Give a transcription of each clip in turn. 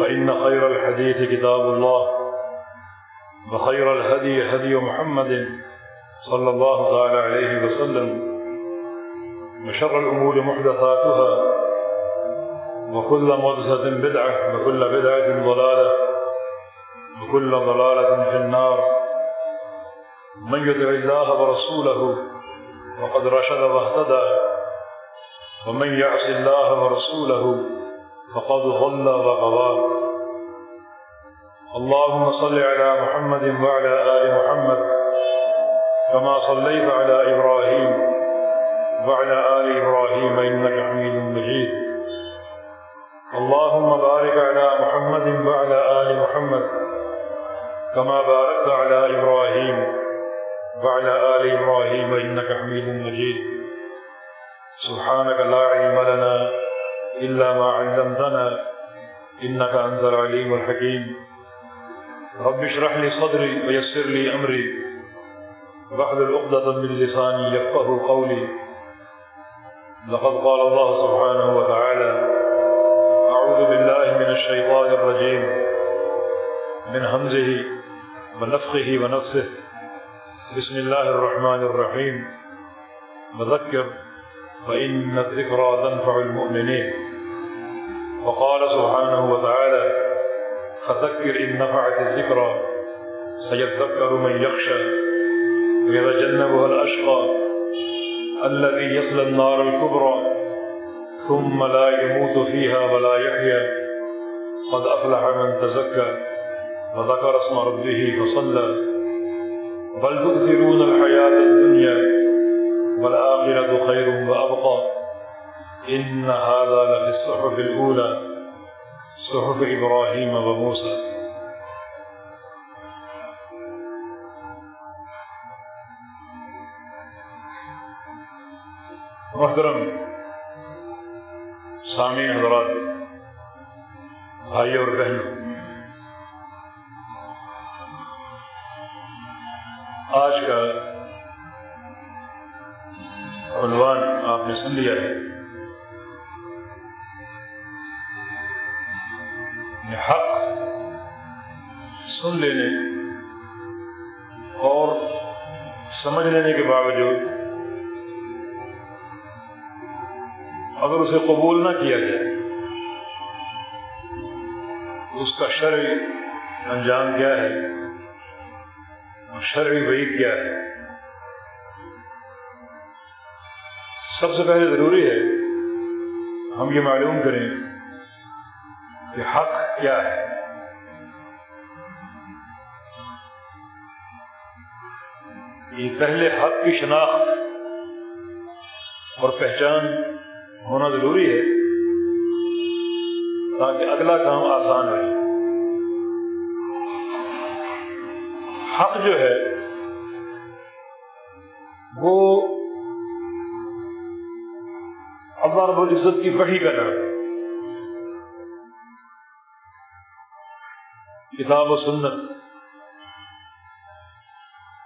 فإن خير الحديث كتاب الله وخير الهدي هدي محمد صلى الله تعالى عليه وسلم وشر الأمور محدثاتها وكل محدثة بدعة وكل بدعة ضلالة وكل ضلالة في النار من يطع الله ورسوله فقد رشد واهتدى ومن يعص الله ورسوله فقد ضل وغوى اللهم صل على محمد وعلى آل محمد كما صليت على إبراهيم وعلى آل إبراهيم إنك حميد مجيد. اللهم بارك على محمد وعلى آل محمد كما باركت على إبراهيم وعلى آل إبراهيم إنك حميد مجيد. سبحانك لا علم لنا إلا ما علمتنا إنك أنت العليم الحكيم. رب اشرح لي صدري ويسر لي أمري. واحلل عقدة من لساني يفقه قولي. لقد قال الله سبحانه وتعالى أعوذ بالله من الشيطان الرجيم. من همزه ونفخه ونفسه. بسم الله الرحمن الرحيم. وذكر فإن الذكرى تنفع المؤمنين. وقال سبحانه وتعالى فذكر إن نفعت الذكرى سيذكر من يخشى. ويتجنبها الأشقى الذي يصل النار الكبرى ثم لا يموت فيها ولا يحيا. قد أفلح من تزكى وذكر اسم ربه فصلى. بل تؤثرون الحياة الدنيا والآخرة خير وأبقى. إن هذا لفي الصحف الأولى، صحف إبراهيم وموسى. محترم، سامعین حضرات بھائی اور بہنوں آپ نے لیا ہے حق سن لینے اور سمجھ لینے کے باوجود اگر اسے قبول نہ کیا جائے تو اس کا شرعی انجام کیا ہے اور شرعی وعید کیا ہے سب سے پہلے ضروری ہے ہم یہ معلوم کریں کہ حق کیا ہے۔ یہ پہلے حق کی شناخت اور پہچان ہونا ضروری ہے تاکہ اگلا کام آسان ہو حق جو ہے وہ اللہ رب العزت کی وحی کا نام کتاب و سنت،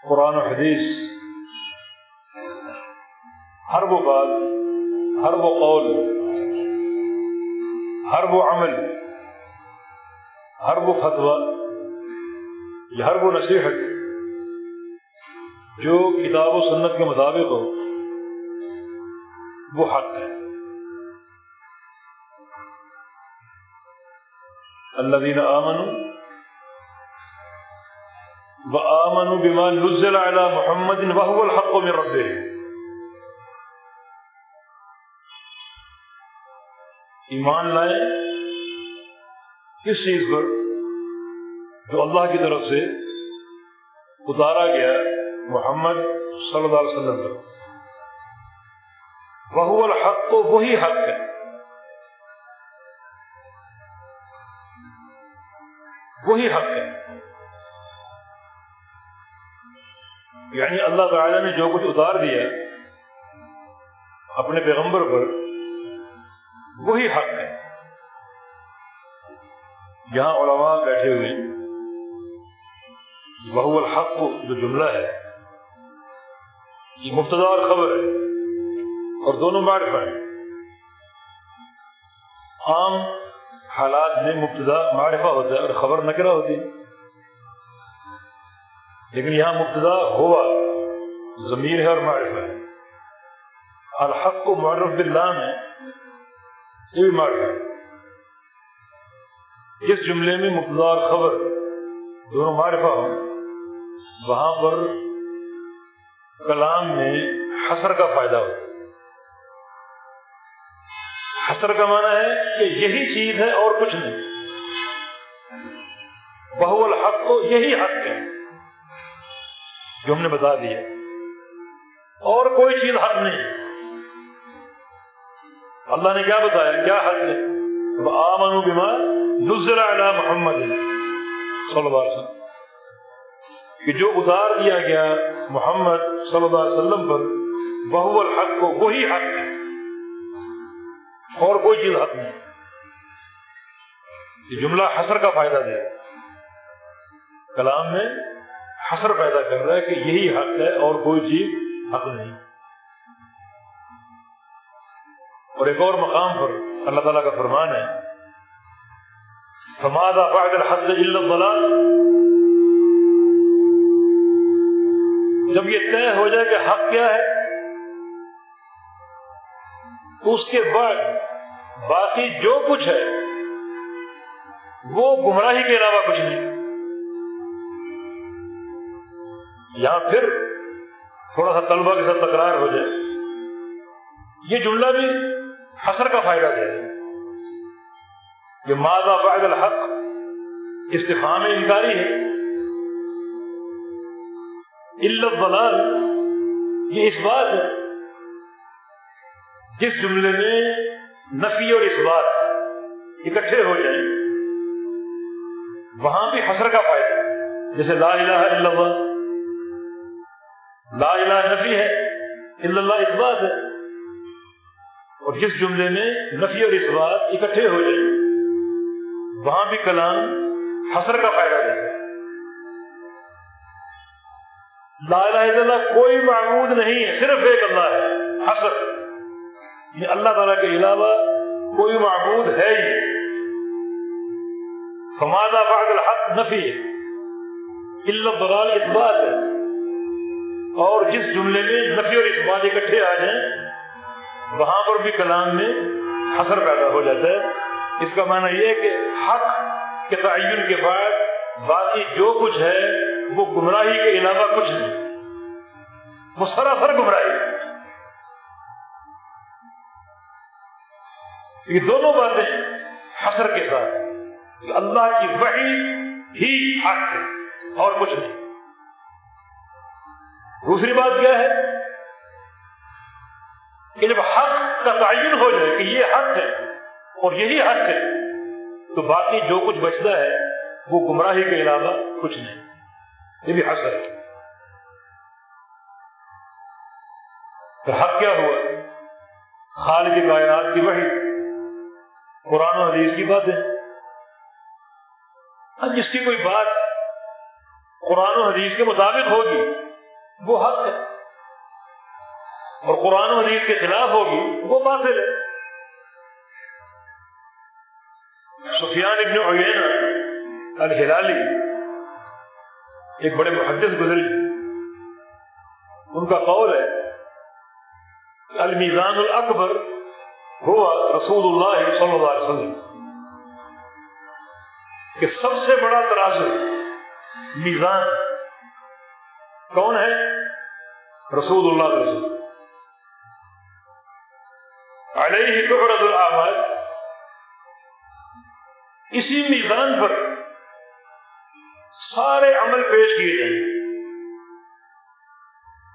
قرآن و حدیث، ہر وہ بات، ہر وہ قول، ہر وہ عمل، ہر وہ فتویٰ، یا ہر وہ نصیحت جو کتاب و سنت کے مطابق ہو، وہ حق ہے۔ اللہ دین آمن و آمن بما نزل على محمد وهو الحق من ربه. ایمان لائیں کس چیز پر؟ جو اللہ کی طرف سے اتارا گیا محمد صلی اللہ علیہ وسلم پر. وہ الحق تو وہی حق ہے۔ وہی حق ہے۔ یعنی اللہ تعالی نے جو کچھ اتار دیا اپنے پیغمبر پر، وہی حق ہے۔ یہاں علماء بیٹھے ہوئے بہو الحق، جو جملہ ہے، یہ مبتدا اور خبر ہے اور دونوں معرفہ ہیں۔ عام حالات میں مبتدا معرفہ ہوتا ہے اور خبر نکرہ ہوتی لیکن یہاں مبتدا ہوا، ضمیر ہے اور معرفہ ہے۔ الحق کو معرف باللام ہے یہ بھی معرفہ ہے۔ جس جملے میں مبتدا اور خبر دونوں معرفہ ہوں، وہاں پر کلام میں حسر کا فائدہ ہوتا ہے۔ حسر کا معنی ہے کہ یہی چیز ہے اور کچھ نہیں۔ بہو الحق کو یہی حق ہے جو ہم نے بتا دیا اور کوئی چیز حق نہیں۔ اللہ نے کیا بتایا؟ کیا حق ہے؟ آمن بیمار نزل علی محمد صلی اللہ علیہ وسلم۔ کہ جو اتار دیا گیا محمد صلی اللہ علیہ وسلم پر بہو الحق کو وہی حق ہے۔ اور کوئی چیز حق نہیں۔ یہ جملہ حسر کا فائدہ دے کلام میں حسر پیدا کر رہا ہے کہ یہی حق ہے اور کوئی چیز حق نہیں۔ اور ایک اور مقام پر اللہ تعالیٰ کا فرمان ہے۔ فماد بعد الحق الا الضلال؟ جب یہ طے ہو جائے کہ حق کیا ہے، تو اس کے بعد باقی جو کچھ ہے، وہ گمراہی کے علاوہ کچھ نہیں۔ یہاں پھر تھوڑا سا طلبہ کے ساتھ تکرار ہو جائے۔ یہ جملہ بھی حسر کا فائدہ ہے یہ مادہ بعد الحق؟ استفام انکاری ہے۔ علت ضلال یہ اس بات ہے۔ جس جملے میں نفی اور اس بات اکٹھے ہو جائیں، وہاں بھی حسر کا فائدہ جیسے لا الہ الا اللہ، لا الہ نفی ہے، الا اللہ اس بات ہے۔ اور جس جملے میں نفی اور اس بات اکٹھے ہو جائیں، وہاں بھی کلام حسر کا فائدہ دیتا ہے۔ لا الہ الا اللہ کوئی معبود نہیں ہے، صرف ایک اللہ ہے، حسر۔ یعنی اللہ تعالیٰ کے علاوہ کوئی معبود ہے ہی فمادہ بعد الحق نفی علت ضلال اس بات۔ ہے اور جس جملے میں نفی اور اس بات اکٹھے آ جائیں، وہاں پر بھی کلام میں حسر پیدا ہو جاتا ہے۔ اس کا معنی یہ ہے کہ حق کے تعین کے بعد باقی جو کچھ ہے، وہ گمراہی کے علاوہ کچھ نہیں۔ وہ سراسر گمراہی۔ یہ دونوں باتیں حسر کے ساتھ اللہ کی وحی ہی حق ہے اور کچھ نہیں۔ دوسری بات کیا ہے؟ کہ جب حق کا تعین ہو جائے کہ یہ حق ہے اور یہی حق ہے، تو باقی جو کچھ بچتا ہے، وہ گمراہی کے علاوہ کچھ نہیں۔ یہ بھی حسر ہے۔ حق کیا ہوا؟ خالق کائنات کی وحی۔ قرآن و حدیث کی بات ہے۔ اب جس کی کوئی بات قرآن و حدیث کے مطابق ہوگی، وہ حق ہے۔ اور قرآن و حدیث کے خلاف ہوگی، وہ باطل ہے۔ سفیان ابن عیینہ الہلالی، ایک بڑے محدث گزری ان کا قول ہے، المیزان الاکبر ہوا رسول اللہ صلی اللہ علیہ وسلم کہ سب سے بڑا ترازو میزان، کون ہے؟ رسول اللہ علیہ وسلم۔ علیہ تعرض الاعمال اسی میزان پر سارے عمل پیش کیے جائیں۔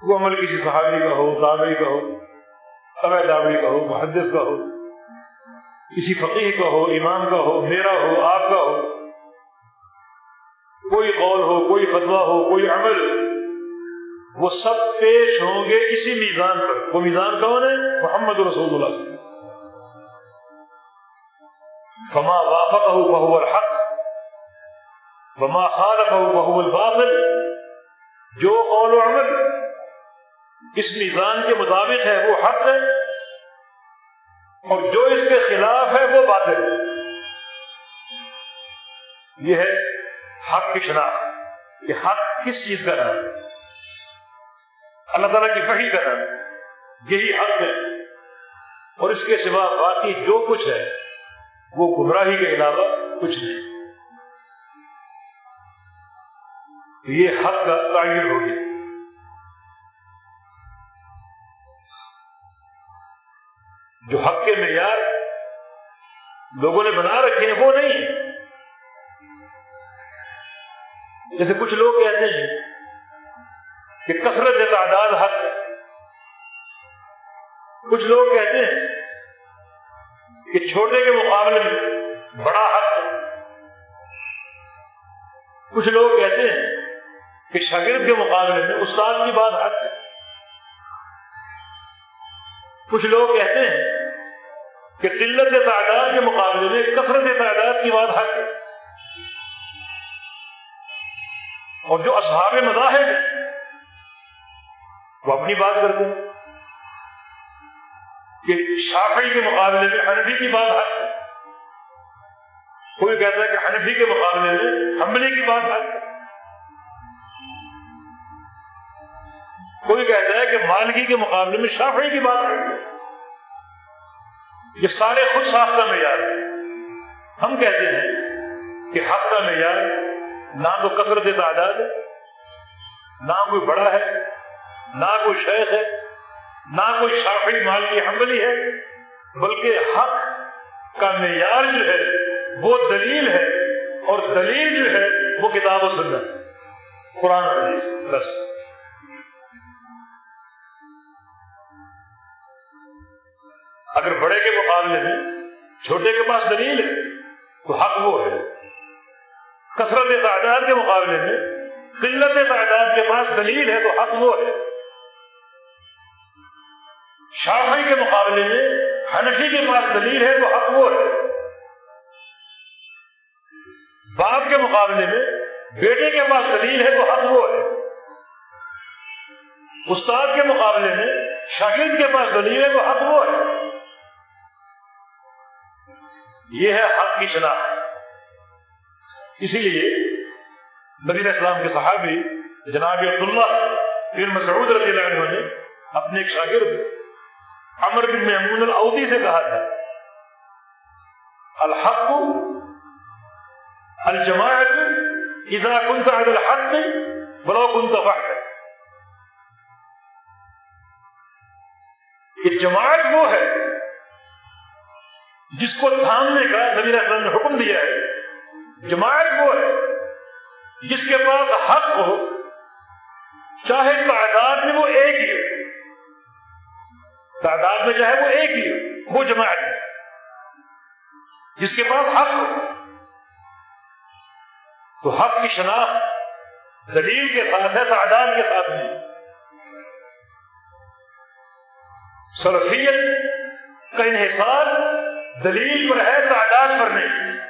وہ عمل کسی صحابی کا ہو، تابعی کا ہو طبع دابڑی کا ہو، محدث کا ہو، کسی فقیر کا ہو، امام کا ہو، میرا ہو، آپ کا ہو، کوئی قول ہو، کوئی فتوا ہو، کوئی عمل، وہ سب پیش ہوں گے اسی میزان پر۔ وہ میزان کون ہے؟ محمد رسول اللہ صلی اللہ علیہ وسلم۔ فما وافقه فهو الحق، وما خالفه فهو الباطل، جو قول و عمل۔ اس میزان کے مطابق ہے وہ حق ہے اور جو اس کے خلاف ہے وہ باطل ہے۔ یہ ہے حق کی شناخت، کہ حق کس چیز کا نام ہے۔ اللہ تعالیٰ کی وحی کا نام یہی حق ہے۔ اور اس کے سوا باقی جو کچھ ہے، وہ گمراہی کے علاوہ کچھ نہیں۔ یہ حق کا تعین ہو گیا۔ جو حق کے معیار لوگوں نے بنا رکھے ہیں، وہ نہیں ہے جیسے کچھ لوگ کہتے ہیں کہ کثرت تعداد حق ہے۔ کچھ لوگ کہتے ہیں کہ چھوٹے کے مقابلے میں بڑا حق ہے۔ کچھ لوگ کہتے ہیں کہ شاگرد کے مقابلے میں استاد کی بات حق ہے۔ کچھ لوگ کہتے ہیں کہ قلت تعداد کے مقابلے میں کثرت تعداد کی بات حق ہے۔ اور جو اصحاب مذاہب وہ اپنی بات کرتے ہیں کہ شافعی کے مقابلے میں حنفی کی بات حق ہے۔ کوئی کہتا ہے کہ حنفی کے مقابلے میں حملے کی بات حق ہے۔ کوئی کہتا ہے کہ مالکی کے مقابلے میں شافعی کی بات حق ہے۔ یہ سارے خود ساختہ معیار ہم کہتے ہیں کہ حق کا معیار نہ تو کثرت تعداد ہے، نہ کوئی بڑا ہے، نہ کوئی شیخ ہے، نہ کوئی شافی مال کی حملی ہے، بلکہ حق کا معیار جو ہے وہ دلیل ہے اور دلیل جو ہے وہ کتاب و سنت قرآن حدیث، بس۔ اگر بڑے کے مقابلے میں چھوٹے کے پاس دلیل ہے، تو حق وہ ہے۔ کثرت تعداد کے مقابلے میں قلت تعداد کے پاس دلیل ہے، تو حق وہ ہے۔ شافعی کے مقابلے میں حنفی کے پاس دلیل ہے، تو حق وہ ہے۔ باپ کے مقابلے میں بیٹے کے پاس دلیل ہے، تو حق وہ ہے۔ استاد کے مقابلے میں شاگرد کے پاس دلیل ہے، تو حق وہ ہے۔ یہ ہے حق کی شناخت۔ اسی لیے نبی اسلام کے صحابی جناب عبداللہ بن مسعود رضی اللہ عنہ نے اپنے ایک شاگرد عمر بن محمود الاودی سے کہا تھا، الحق الجماعت اذا كنت على الحق ولو كنت وحدك۔ یہ جماعت وہ ہے جس کو تھامنے کا نبی اسلام نے حکم دیا ہے، جماعت وہ ہے جس کے پاس حق ہو، چاہے تعداد میں وہ ایک ہی ہو۔ تعداد میں چاہے وہ ایک ہی ہو، وہ جماعت ہے۔ جس کے پاس حق ہو، تو حق کی شناخت دلیل کے ساتھ ہے، تعداد کے ساتھ نہیں۔ سلفیت کا انحصار دلیل پر ہے تعداد پر نہیں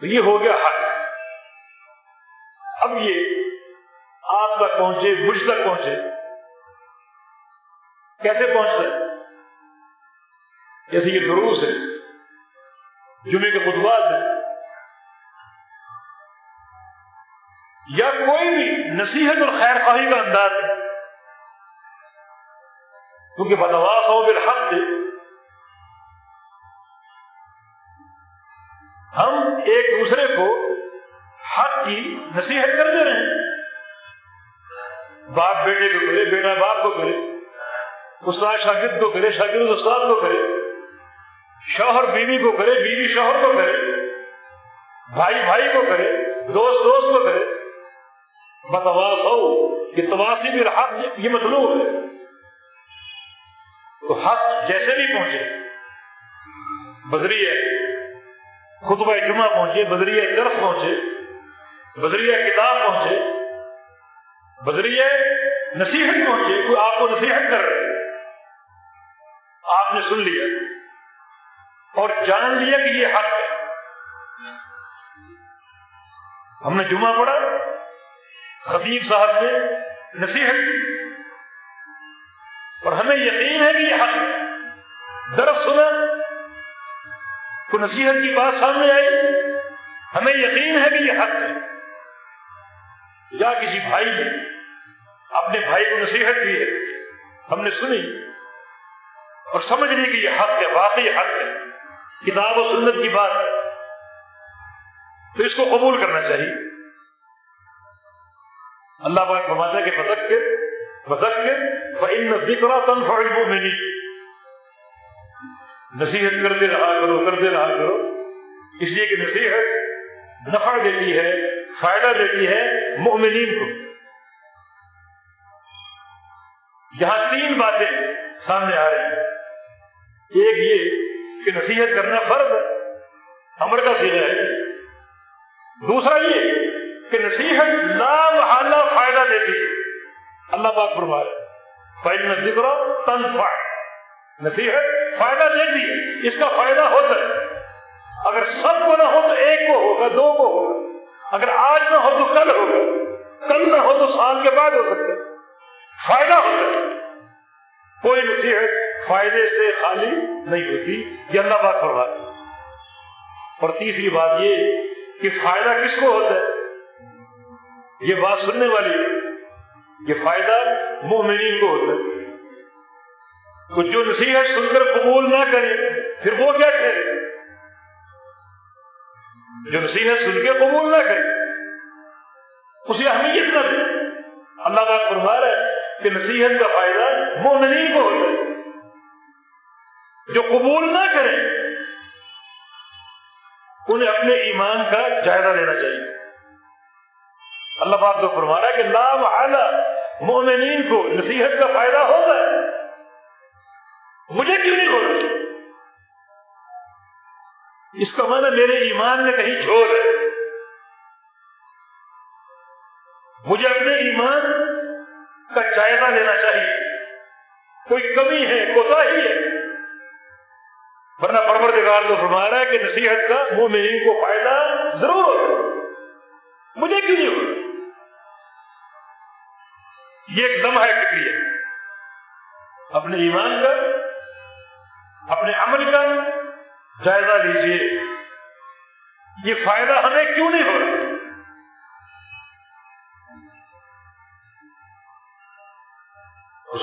تو یہ ہو گیا حق۔ اب یہ آپ تک پہنچے، مجھ تک پہنچے۔ کیسے پہنچتا ہے جیسے یہ دروس ہے، جمعے کے خطبات ہیں۔ یا کوئی بھی نصیحت اور خیر خواہی کا انداز ہے۔ کیونکہ بدواس ہو بالحق۔ تھے ہم ایک دوسرے کو حق کی نصیحت کرتے رہے۔ باپ بیٹے کو کرے، بیٹا باپ کو کرے، استاد شاگرد کو کرے، شاگرد استاد کو کرے، شوہر بیوی کو کرے، بیوی شوہر کو کرے، بھائی بھائی کو کرے، دوست دوست کو کرے۔ بتواس ہو کہ تواسی بھی یہ مطلوب ہے۔ تو حق جیسے بھی پہنچے۔ بذریعہ خطبہ جمعہ پہنچے بدریہ درس پہنچے بدریہ کتاب پہنچے بدریہ نصیحت پہنچے، کوئی آپ کو نصیحت کر رہے آپ نے سن لیا اور جان لیا کہ یہ حق ہے۔ ہم نے جمعہ پڑھا، خطیب صاحب نے نصیحت کی۔ اور ہمیں یقین ہے کہ یہ حق ہے درس سنا کو نصیحت کی بات سامنے آئی، ہمیں یقین ہے کہ یہ حق ہے۔ یا کسی بھائی نے اپنے بھائی کو نصیحت دی ہے، ہم نے سنی اور سمجھ لی کہ یہ حق ہے، واقعی حق ہے، کتاب و سنت کی بات ہے۔ تو اس کو قبول کرنا چاہیے۔ اللہ پاک فرماتا ہے کہ فذکر فذکر فإن ذکر تنفع المؤمنین نصیحت کرتے رہا کرو، کرتے رہا کرو. اس لیے کہ نصیحت نفع دیتی ہے، فائدہ دیتی ہے مؤمنین کو. یہاں تین باتیں سامنے آ رہی ہیں. ایک یہ کہ نصیحت کرنا فرض ہے، امر کا سیدھا ہے. دوسرا یہ کہ نصیحت لا محالہ فائدہ دیتی ہے. اللہ پاک فرمائے فائل ذکر تنفع۔ نصیحت، فائدہ دیتی ہے اس کا فائدہ ہوتا ہے۔ اگر سب کو نہ ہو تو ایک کو ہوگا، دو کو ہوگا۔ اگر آج نہ ہو تو کل ہوگا۔ کل نہ ہو تو سال کے بعد ہو سکتا ہے۔ فائدہ ہوتا ہے۔ کوئی نصیحت فائدے سے خالی نہیں ہوتی، یہ اللہ بات فرمائے۔ اور تیسری بات یہ کہ فائدہ کس کو ہوتا ہے؟ یہ بات سننے والی یہ فائدہ مومنین کو ہوتا ہے۔ تو جو نصیحت سن کر قبول نہ کرے، پھر وہ کیا ٹھہرے جو نصیحت سن کے قبول نہ کرے، اسے اہمیت نہ دے۔ اللہ پاک فرما رہا ہے کہ نصیحت کا فائدہ مومنین کو ہوتا ہے۔ جو قبول نہ کریں انہیں اپنے ایمان کا جائزہ لینا چاہیے۔ اللہ پاک تو فرما رہا ہے کہ لا محالہ مومنین کو نصیحت کا فائدہ ہوتا ہے۔ مجھے کیوں نہیں ہو رہا؟ اس کا معنی میرے ایمان میں کہیں چھوڑ ہے۔ مجھے اپنے ایمان کا جائزہ لینا چاہیے۔ کوئی کمی ہے، کوتا ہی ہے۔ ورنہ پروردگار تو فرما رہا ہے کہ نصیحت کا مومنین کو فائدہ ضرور ہوتا ہے۔ مجھے کیوں نہیں ہو رہا؟ یہ ایک لمحہ فکری ہے۔ اپنے ایمان کا اپنے عمل کا جائزہ لیجیے۔ یہ فائدہ ہمیں کیوں نہیں ہو رہا؟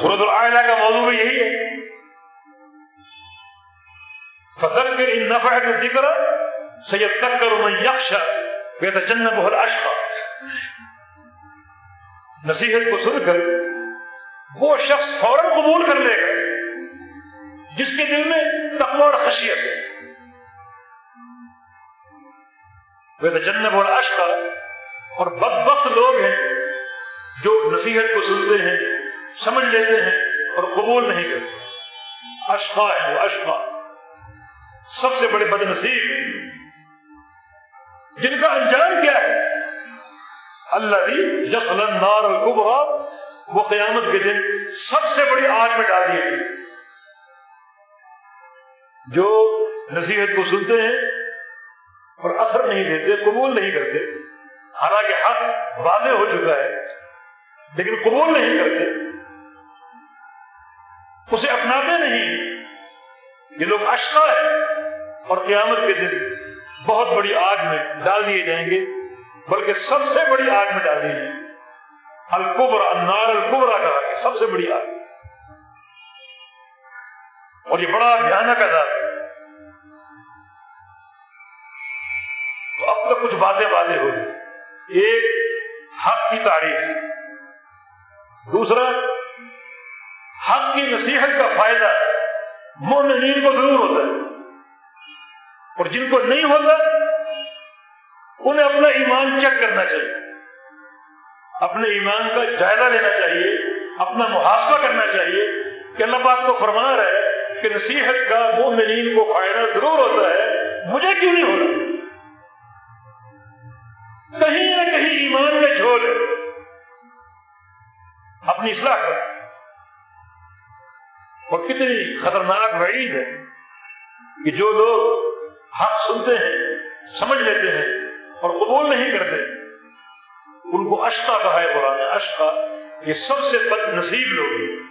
سورت العائلہ کا موضوع بھی یہی ہے۔ فذکر ان نفع الذکر، سیذکر من یخشى ویتجنبه الاشقى۔ نصیحت کو سن کر وہ شخص فوراً قبول کر لے گا، جس کے دل میں تقوی اور خشیت ہے۔ ویتجنب الاشقى اور بدبخت لوگ ہیں جو نصیحت کو سنتے ہیں، سمجھ لیتے ہیں اور قبول نہیں کرتے۔ اشقا ہے وہ اشقا سب سے بڑے بد نصیب جن کا انجام کیا ہے اللہ یسل النار الکبرا وہ قیامت کے دن سب سے بڑی آگ میں ڈال دیے گئے جو نصیحت کو سنتے ہیں اور اثر نہیں دیتے، قبول نہیں کرتے، حالانکہ حق واضح ہو چکا ہے، لیکن قبول نہیں کرتے، اسے اپناتے نہیں۔ یہ لوگ اشقا ہے اور قیامت کے دن بہت بڑی آگ میں ڈال دیے جائیں گے۔ بلکہ سب سے بڑی آگ میں ڈال دیے جائیں گے انار القبرا کہا کہ سب سے بڑی آگ۔ اور یہ بڑا بھیانک عذاب۔ تو اب تک کچھ باتیں باتیں ہو گئی ایک، حق کی تعریف۔ دوسرا، حق کی نصیحت کا فائدہ۔ مومنین کو ضرور ہوتا ہے۔ اور جن کو نہیں ہوتا انہیں اپنا ایمان چیک کرنا چاہیے۔ اپنے ایمان کا جائزہ لینا چاہیے، اپنا محاسبہ کرنا چاہیے۔ کہ اللہ پاک کو فرما رہا ہے کہ نصیحت کا مومنین کو فائدہ ضرور ہوتا ہے، مجھے کیوں نہیں ہو رہا؟ کہیں نہ کہیں ایمان میں جھول اپنی اصلاح کر اور کتنی خطرناک وعید ہے کہ جو لوگ حق سنتے ہیں، سمجھ لیتے ہیں اور قبول نہیں کرتے۔ ان کو اشکا کہا ہے قرآن اشکا یہ سب سے بد نصیب لوگ ہیں۔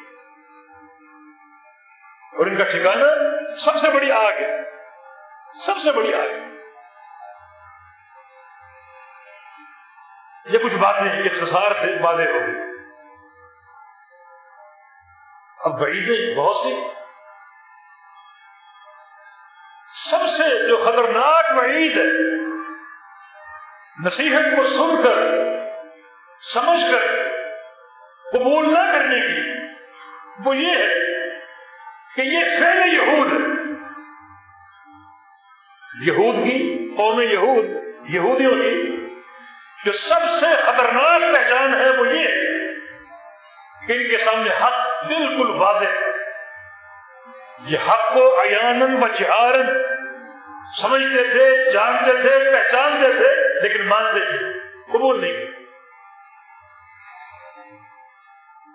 اور ان کا ٹھکانا سب سے بڑی آگ ہے۔ سب سے بڑی آگ۔ یہ کچھ باتیں اختصار سے واضح ہو گئی اب وعیدیں بہت سی۔ سب سے جو خطرناک وعید ہے نصیحت کو سن کر، سمجھ کر، قبول نہ کرنے کی وہ یہ ہے کہ یہ فیل یہود ہے۔ یہود کی قوم یہود، یہودیوں کی جو سب سے خطرناک پہچان ہے وہ یہ کہ ان کے سامنے حق بالکل واضح ہے۔ یہ حق کو ایانن و چہارن سمجھتے تھے، جانتے تھے، پہچانتے تھے، لیکن مانتے نہیں قبول نہیں کرتے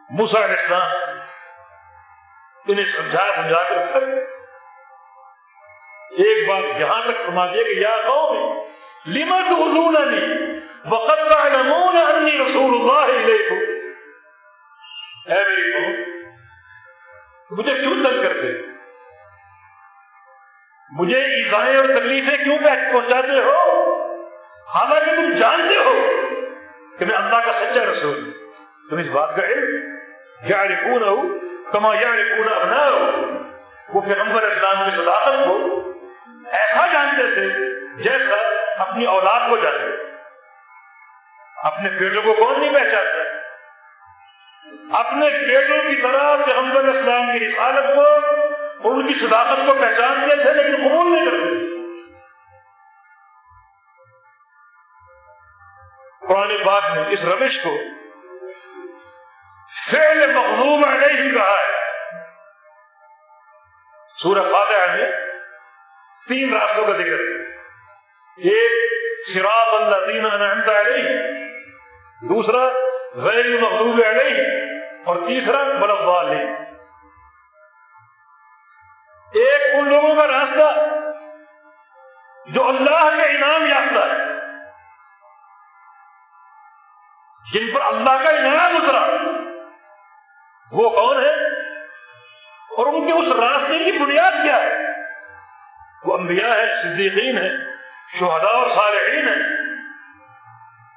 موسا علیہ السلام انہیں سمجھا سمجھا کر تھک گئے ایک بار یہاں تک فرما دیا کہ یا قوم لما تؤذوننی وقد تعلمون انی رسول اللہ علیکم اے میری قوم، مجھے کیوں تنگ کرتے مجھے ایزائیں اور تکلیفیں کیوں پہنچاتے ہو؟ حالانکہ تم جانتے ہو کہ میں اللہ کا سچا رسول تم اس بات کا علم یعرفون کما یعرفون ابنا وہ پیغمبر اسلام کی صداقت کو ایسا جانتے تھے جیسا اپنی اولاد کو جانتے تھے۔ اپنے بیٹوں کو کون نہیں پہچانتا؟ اپنے بیٹوں کی طرح پیغمبر اسلام کی رسالت کو اور ان کی صداقت کو پہچانتے تھے لیکن قبول نہیں کرتے۔ تھے قرآن پاک نے اس روش کو فعل مغضوب علیہ کہا ہے۔ سورہ فاتحہ میں تین راستوں کا ذکر۔ ایک شراط اللہ دین انعمت علیہ۔ دوسرا، غیر مغضوب علیہ۔ اور تیسرا بلب ایک ان لوگوں کا راستہ جو اللہ کے انعام یافتہ ہے، جن پر اللہ کا انعام اترا، وہ کون ہے اور ان کے اس راستے کی بنیاد کیا ہے؟ وہ انبیاء ہے صدیقین ہے شہداء اور صالحین ہیں۔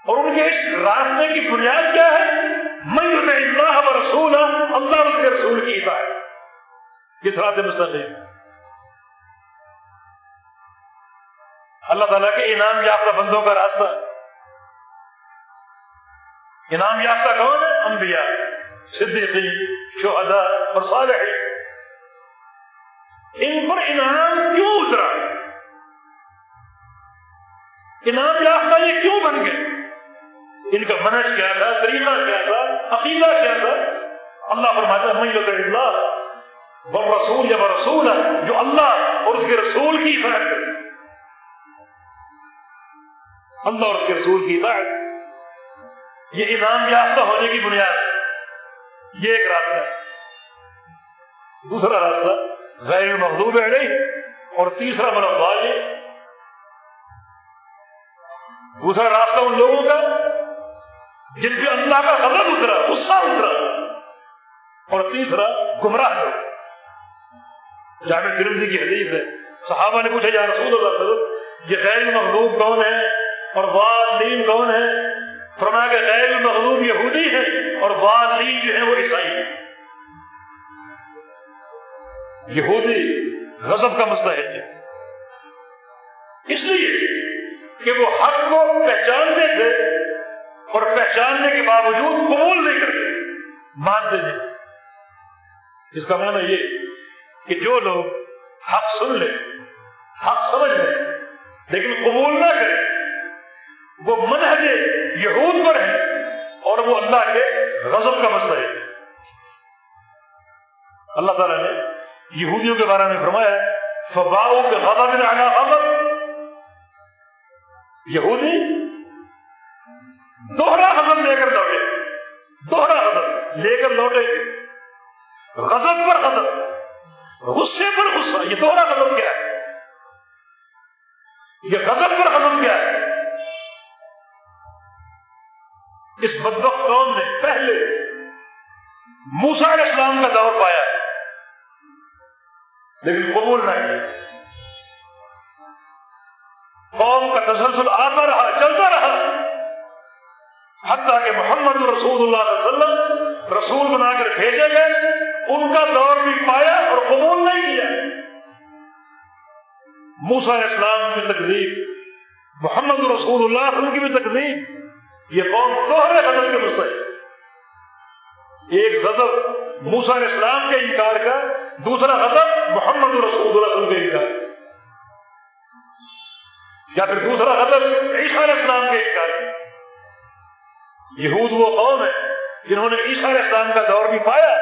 اور ان کے اس راستے کی بنیاد کیا ہے؟ میں اللہ و رسول اللہ اس کے رسول کی اطاعت۔ کس رات مستقیم؟ اللہ تعالیٰ کے انعام یافتہ بندوں کا راستہ۔ انعام یافتہ کون ہے؟ انبیاء، صدیقین، شہداء اور صالحین۔ ان پر انعام کیوں اترا؟ انعام یافتہ یہ کیوں بن گئے؟ ان کا منج کیا تھا؟ طریقہ کیا تھا؟ عقیدہ کیا تھا؟ اللہ فرماتا ہے میں اللہ وہ رسول یا رسول ہے جو اللہ اور اس کے رسول کی اطاعت کرتے اللہ اور اس کے رسول کی اطاعت یہ انعام یافتہ ہونے کی بنیاد یہ ایک راستہ دوسرا راستہ غیر مغضوب علیہ اور تیسرا والی دوسرا راستہ ان لوگوں کا جن پہ اللہ کا غضب اترا، غصہ اترا۔ اور تیسرا گمراہ لوگ۔ جامع ترمدی کی حدیث ہے۔ صحابہ نے پوچھا، یا رسول اللہ صلی اللہ علیہ وسلم، یہ غیر مغضوب کون ہے؟ اور والدین کون ہے فرمایا کہ غیر مغلوب یہودی ہے اور والدین جو ہیں وہ عیسائی ہیں۔ یہودی غضب کا مستحق ہے۔ اس لیے کہ وہ حق کو پہچانتے تھے اور پہچاننے کے باوجود قبول نہیں کرتے تھے، مانتے نہیں تھے۔ اس کا معنی یہ کہ جو لوگ حق سن لیں، حق سمجھ لیں، لیکن قبول نہ کریں وہ منہج یہود پر ہے اور وہ اللہ کے غضب کا مسئلہ ہے۔ اللہ تعالیٰ نے یہودیوں کے بارے میں فرمایا فباؤ کے غضب غضب۔ یہودی دوہرا غضب لے کر لوٹے۔ دوہرا غضب لے کر لوٹے۔ غضب پر غضب، غصے پر غصہ، یہ دوہرا غضب کیا ہے؟ یہ غضب پر اس بدبخت قوم نے پہلے موسا علیہ السلام کا دور پایا لیکن قبول نہ کیا۔ قوم کا تسلسل آتا رہا، چلتا رہا۔ حتیٰ کہ محمد رسول اللہ علیہ وسلم رسول بنا کر بھیجے گئے، ان کا دور بھی پایا اور قبول نہیں کیا۔ موسا علیہ السلام کی تقدیب محمد رسول اللہ علیہ وسلم کی بھی تقدیب یہ قوم دوہرے غضب کے مستحق ایک غضب موسا علیہ السلام کے انکار کا، دوسرا غضب محمد رسول اللہ علیہ وسلم کے انکار یا پھر دوسرا غضب عیسیٰ علیہ السلام کے انکار کا۔ یہود وہ قوم ہے جنہوں نے عیسیٰ علیہ السلام کا دور بھی پایا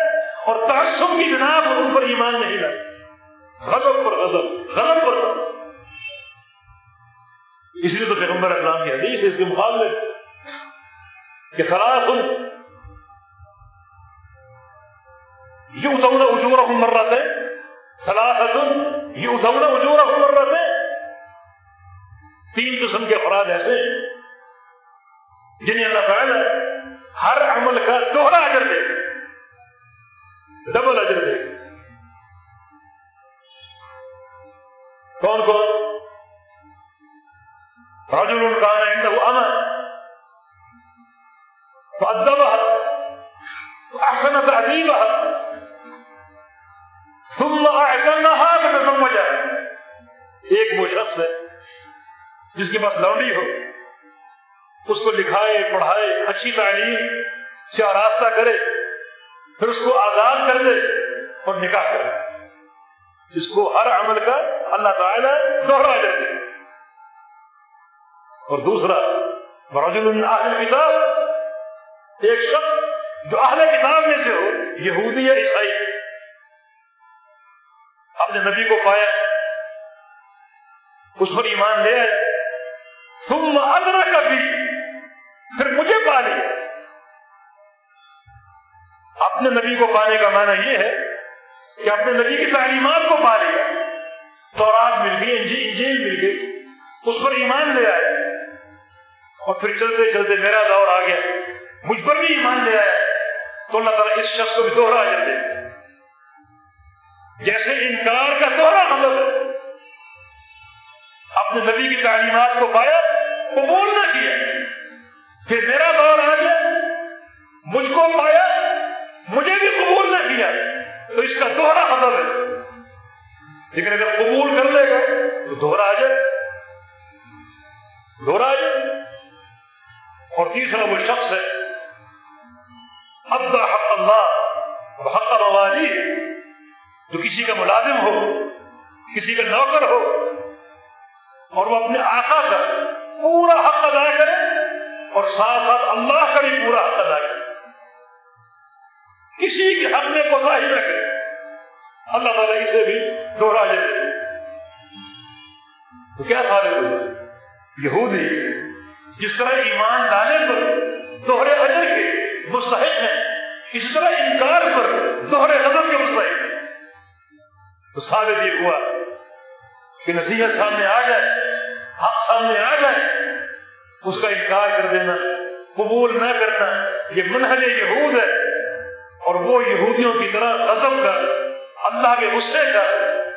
اور تعصب کی بنا پر ان پر ایمان نہیں لگا غضب پر غضب غضب پر غضب۔ اس لیے تو پیغمبر اسلام کی حدیث ہے، اس کے مقابلے کہ خلاص یؤتون اجورهم مرتين ثلاثه یؤتون اجورهم مرتين تین قسم کے افراد ایسے ہیں جنہیں اللہ تعالی ہر عمل کا دوہرا اجر دے ڈبل اجر دے کون کون؟ رجل كان عنده امل فأدبها، فأحسن تأديبها، ثم اعتنها فتزوجها ایک وہ شخص ہے جس کے پاس لونڈی ہو، اس کو لکھائے، پڑھائے، اچھی تعلیم سے آراستہ کرے، پھر اس کو آزاد کر دے اور نکاح کرے، جس کو ہر عمل کا اللہ تعالیٰ دوہرا کر دے۔ اور دوسرا، برجل اہل کتاب ایک شخص جو اہل کتاب میں سے ہو، یہودی یا عیسائی۔ اپنے نبی کو پایا، اس پر ایمان لے آیا۔ ثم ادرک بھی پھر مجھے پا لیا اپنے نبی کو پانے کا معنی یہ ہے کہ اپنے نبی کی تعلیمات کو پا لیا۔ تورات مل گئی انجیل مل گئی۔ اس پر ایمان لے آیا۔ اور پھر چلتے چلتے میرا دور آ گیا۔ مجھ پر بھی ایمان لے آیا تو اللہ تعالیٰ اس شخص کو بھی دوہرا اجر دے۔ جیسے انکار کا دوہرا مطلب ہے۔ اپنے نبی کی تعلیمات کو پایا، قبول نہ کیا۔ پھر میرا دور آ گیا۔ مجھ کو پایا، مجھے بھی قبول نہ کیا۔ تو اس کا دوہرا مطلب ہے۔ لیکن اگر قبول کر لے گا، تو دوہرا آ جائے۔ دوہرا آ جائے۔ اور تیسرا وہ شخص ہے ابدا حق اللہ حق موالی جو کسی کا ملازم ہو، کسی کا نوکر ہو، اور وہ اپنے آقا کا پورا حق ادا کرے، اور ساتھ ساتھ اللہ کا بھی پورا حق ادا کرے۔ کسی کے حق میں کوتا ہی نہ کرے۔ اللہ تعالیٰ اسے بھی دوہرا جائے تو کیا ثابت ہوا؟ یہودی جس طرح ایمان لانے پر دوہرے اجر کے مستحق ہیں اسی طرح انکار پر دوہرے غضب کے مستحق۔ ہیں تو ثابت یہ ہوا کہ نصیحت سامنے آ جائے، حق سامنے آ جائے، اس کا انکار کر دینا، قبول نہ کرنا، یہ منہج یہود ہے۔ اور وہ یہودیوں کی طرح غضب کا، اللہ کے غصے کا،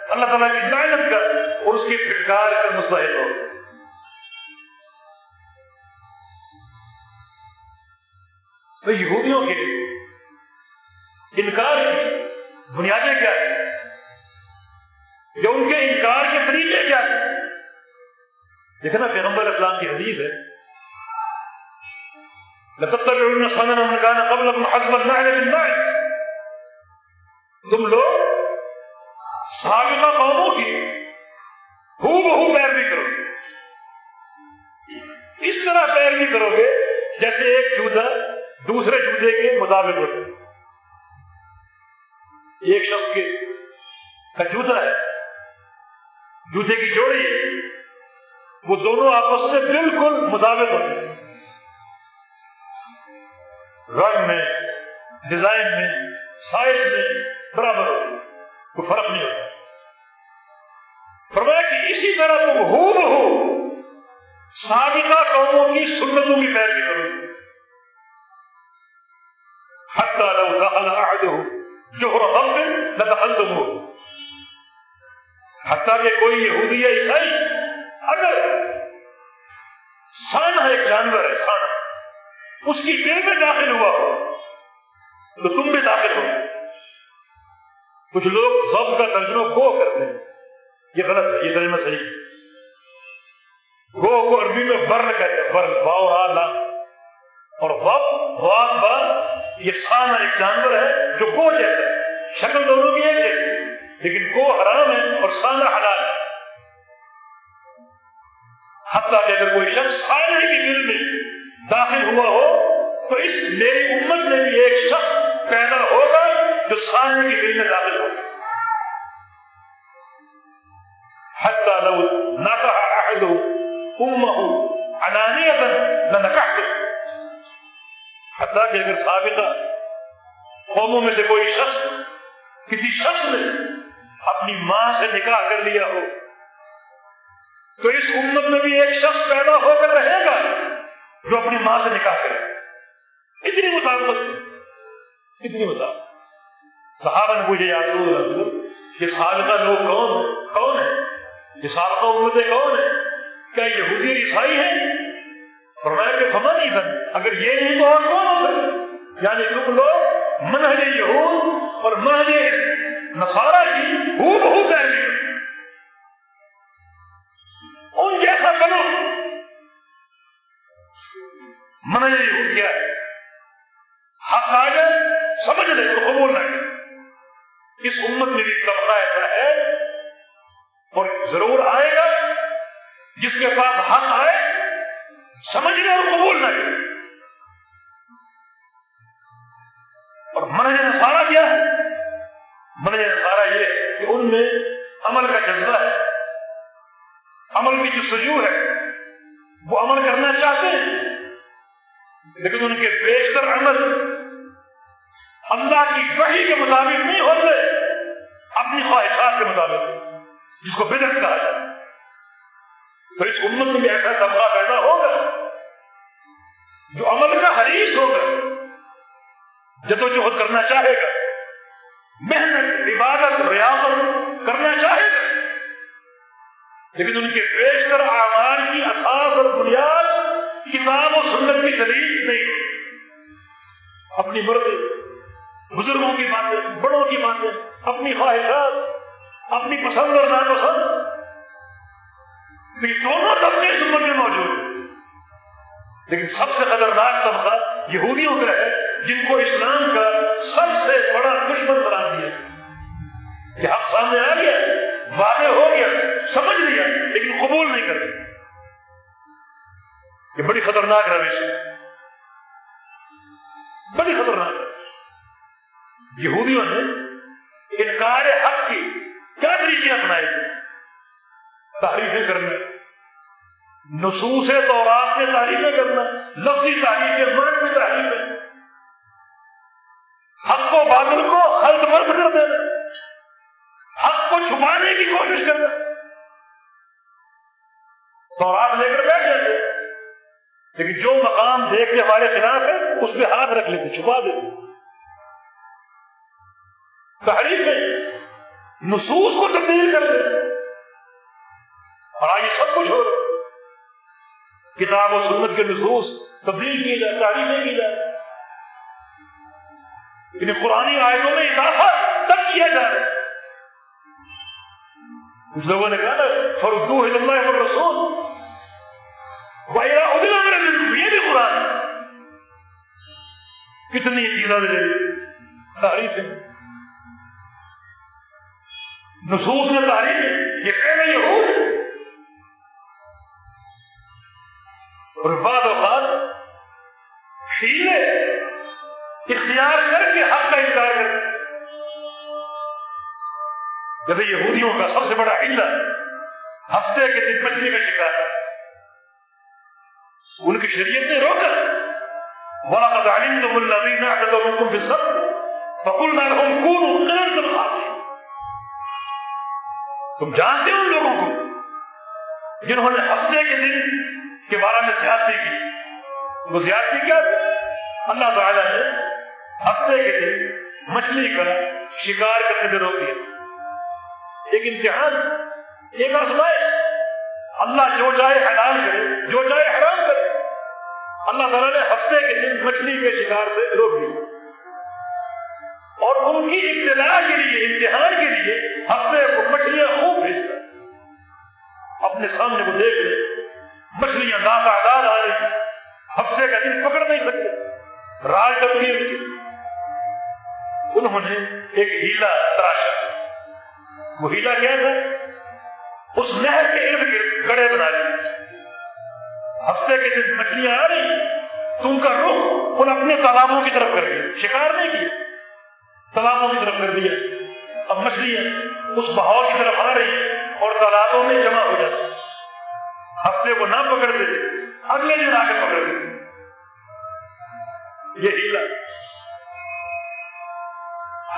اللہ تعالیٰ کی لعنت کا اور اس کی پھٹکار کا مستحق ہو۔ تو یہودیوں کے انکار کی بنیادیں کیا تھی یا ان کے انکار کے طریقے کیا تھے؟ دیکھنا پیغمبر اسلام کی حدیث ہے۔ قبل تم لوگ سابقہ قوموں کی ہو بہو پیروی کرو گے۔ اس طرح پیروی کرو گے جیسے ایک جوتا دوسرے جوتے کے مطابق ہوتا ایک شخص کے کا جوتا ہے، جوتے کی جوڑی وہ دونوں آپس میں بالکل مطابق ہوتے ہیں۔ رنگ میں، ڈیزائن میں، سائز میں برابر ہوتی کوئی فرق نہیں ہوتا۔ فرمایا کہ اسی طرح تم ہو بہو سابقہ قوموں کی سنتوں کی پیروی کرو۔ دخل احدہو جوہر غم لدخلتم ہو حتیٰ کہ کوئی یہودی یا عیسائی اگر سانہ ایک جانور ہے سانہ اس کی بل میں داخل ہوا ہو تو تم بھی داخل ہو. کچھ لوگ ضب کا ترجمہ گو کرتے ہیں. یہ غلط ہے، یہ ترجمہ صحیح گو کو عربی میں برل کہتے ہیں برل باؤ را اور غب غواب با یہ سانہ ایک جانور ہے جو گو جیسا ہے۔ شکل دونوں کی ایک جیسی لیکن گو حرام ہے اور سانہ حلال ہے۔ حتیٰ کہ اگر کوئی شخص سانے کی دل میں داخل ہوا ہو، تو اس میری امت میں بھی ایک شخص پیدا ہوگا جو سانے کی دل میں داخل ہوگا حتیٰ لو نکح احد امه علانیتا لنکحت حتیٰ کہ اگر سابقہ قوموں میں سے کوئی شخص کسی شخص نے اپنی ماں سے نکاح کر لیا ہو، تو اس امت میں بھی ایک شخص پیدا ہو کر رہے گا جو اپنی ماں سے نکاح کرے۔ اتنی مطابقت اتنی مطابقت۔ صحابہ نے پوچھا، یا رسول اللہ یہ سابقہ لوگ کون ہیں؟ کون ہیں؟ یہ سابقہ امتیں کون ہیں کیا یہودی اور عیسائی ہیں؟ فرمایا کہ فمن ایزن اگر یہ نہیں تو اور کون ہو سکتے؟ یعنی تم لوگ منہج یہود اور منہج نصارہ کی ہو بہو پیروی کرو ان جیسا بنو۔ من یہ کیا ہے؟ حق آ جائے، سمجھ لے، تو قبول نہ کرے۔ اس امت میں بھی طبقہ ایسا ہے اور ضرور آئے گا جس کے پاس حق آئے۔ سمجھ لے اور قبول نہ کرے۔ اور منج نسارا کیا ہے منج نسارا یہ کہ ان میں عمل کا جذبہ ہے۔ عمل کی جو سجو ہے، وہ عمل کرنا چاہتے ہیں۔ لیکن ان کے بیشتر عمل اللہ کی وحی کے مطابق نہیں ہوتے، اپنی خواہشات کے مطابق، جس کو بدت کہا جاتا ہے۔ تو اس امت میں بھی ایسا طبقہ پیدا ہوگا جو عمل کا حریص ہوگا جدوجہد کرنا چاہے گا، محنت، عبادت، ریاضت کرنا چاہے گا، لیکن ان کے بیشتر اعمال کی اساس اور بنیاد کتاب و سنت کی دلیل نہیں اپنی مرضی، بزرگوں کی باتیں، بڑوں کی باتیں، اپنی خواہشات، اپنی پسند اور ناپسند یہ دونوں طبقے سمت میں موجود ہیں۔ لیکن سب سے خطرناک طبقہ یہودیوں کا ہے، جن کو اسلام کا سب سے بڑا دشمن بنا دیا۔ کہ حق سامنے آ گیا، واضح ہو گیا، سمجھ لیا، لیکن قبول نہیں کر یہ بڑی خطرناک روش ہے۔ بڑی خطرناک یہودیوں نے انکار حق کی کیا طریقے اپنائے تھے؟ تعریفیں کرنا۔ نصوص تورات میں تعریفیں کرنا لفظی تعریفیں من میں تعریفیں حق و بادل کو خلط مرد کر دینا حق کو چھپانے کی کوشش کرنا تو رات لے کر بیٹھ جاتے۔ لیکن جو مقام دیکھ کے ہمارے خلاف ہے، اس پہ ہاتھ رکھ لیتے، چھپا دیتے۔ تحریف ہے نصوص کو تبدیل کر دے۔ اور آج سب کچھ ہو رہا کتاب و سنت کے نصوص تبدیل کیے جائے تعریفیں کی جائے انہیں یعنی قرآن آیتوں میں اضافہ تک کیا جا رہا کچھ لوگوں نے کہا نا فردو اللہ رسول یہ بھی قرآن کتنی چیزیں دے تعریف ہے نصوص میں تعریف ہے، یہ فعل یہود اور بعد اوقات ہیلے، اختیار کر کے حق کا انکار کرتے جیسے یہودیوں کا سب سے بڑا علت، ہفتے کے دن مچھلی کا شکار۔ ان کی شریعت نے روکا۔ وَلَقَدْ عَلِمْتُمُ الَّذِينَ اعْتَدَوْا مِنْكُمْ فِي السَّبْتِ فَقُلْنَا لَهُمْ كُونُوا قِرَدَةً خَاسِئِينَ تم جانتے ہو ان لوگوں کو جنہوں نے ہفتے کے دن کے بارے میں زیادتی کی۔ وہ زیادتی کیا تھی؟ اللہ تعالیٰ نے ہفتے کے دن مچھلی کا شکار کرنے سے روک دیا۔ ایک امتحان، ایک آسمائش اللہ جو چاہے حلال کرے، جو چاہے حرام کرے۔ اللہ تعالیٰ نے ہفتے کے دن مچھلی کے شکار سے روک دیا۔ اور ان کی ابتدا کے لیے، امتحان کے لیے ہفتے کو مچھلیاں خوب بھیجتا۔ اپنے سامنے کو دیکھ لیں۔ مچھلیاں ناتعداد آ رہی ہفتے کا دن پکڑ نہیں سکتے۔ راج ڈب گئی ان کی۔ انہوں نے ایک ہیلا تراشا۔ وہ ہیلا کیا تھا؟ اس نہر کے ارد گرد گڑے بنا لیے۔ ہفتے کے دن مچھلیاں آ رہی۔ تو ان کا رخ ان اپنے تالابوں کی طرف کر دیا۔ شکار نہیں کیا۔ تالابوں کی طرف کر دیا۔ اب مچھلیاں اس بہاؤ کی طرف آ رہی اور تالابوں میں جمع ہو جاتی۔ ہفتے کو نہ پکڑتے، اگلے دن آ کے پکڑ دیتے یہ ہیلا۔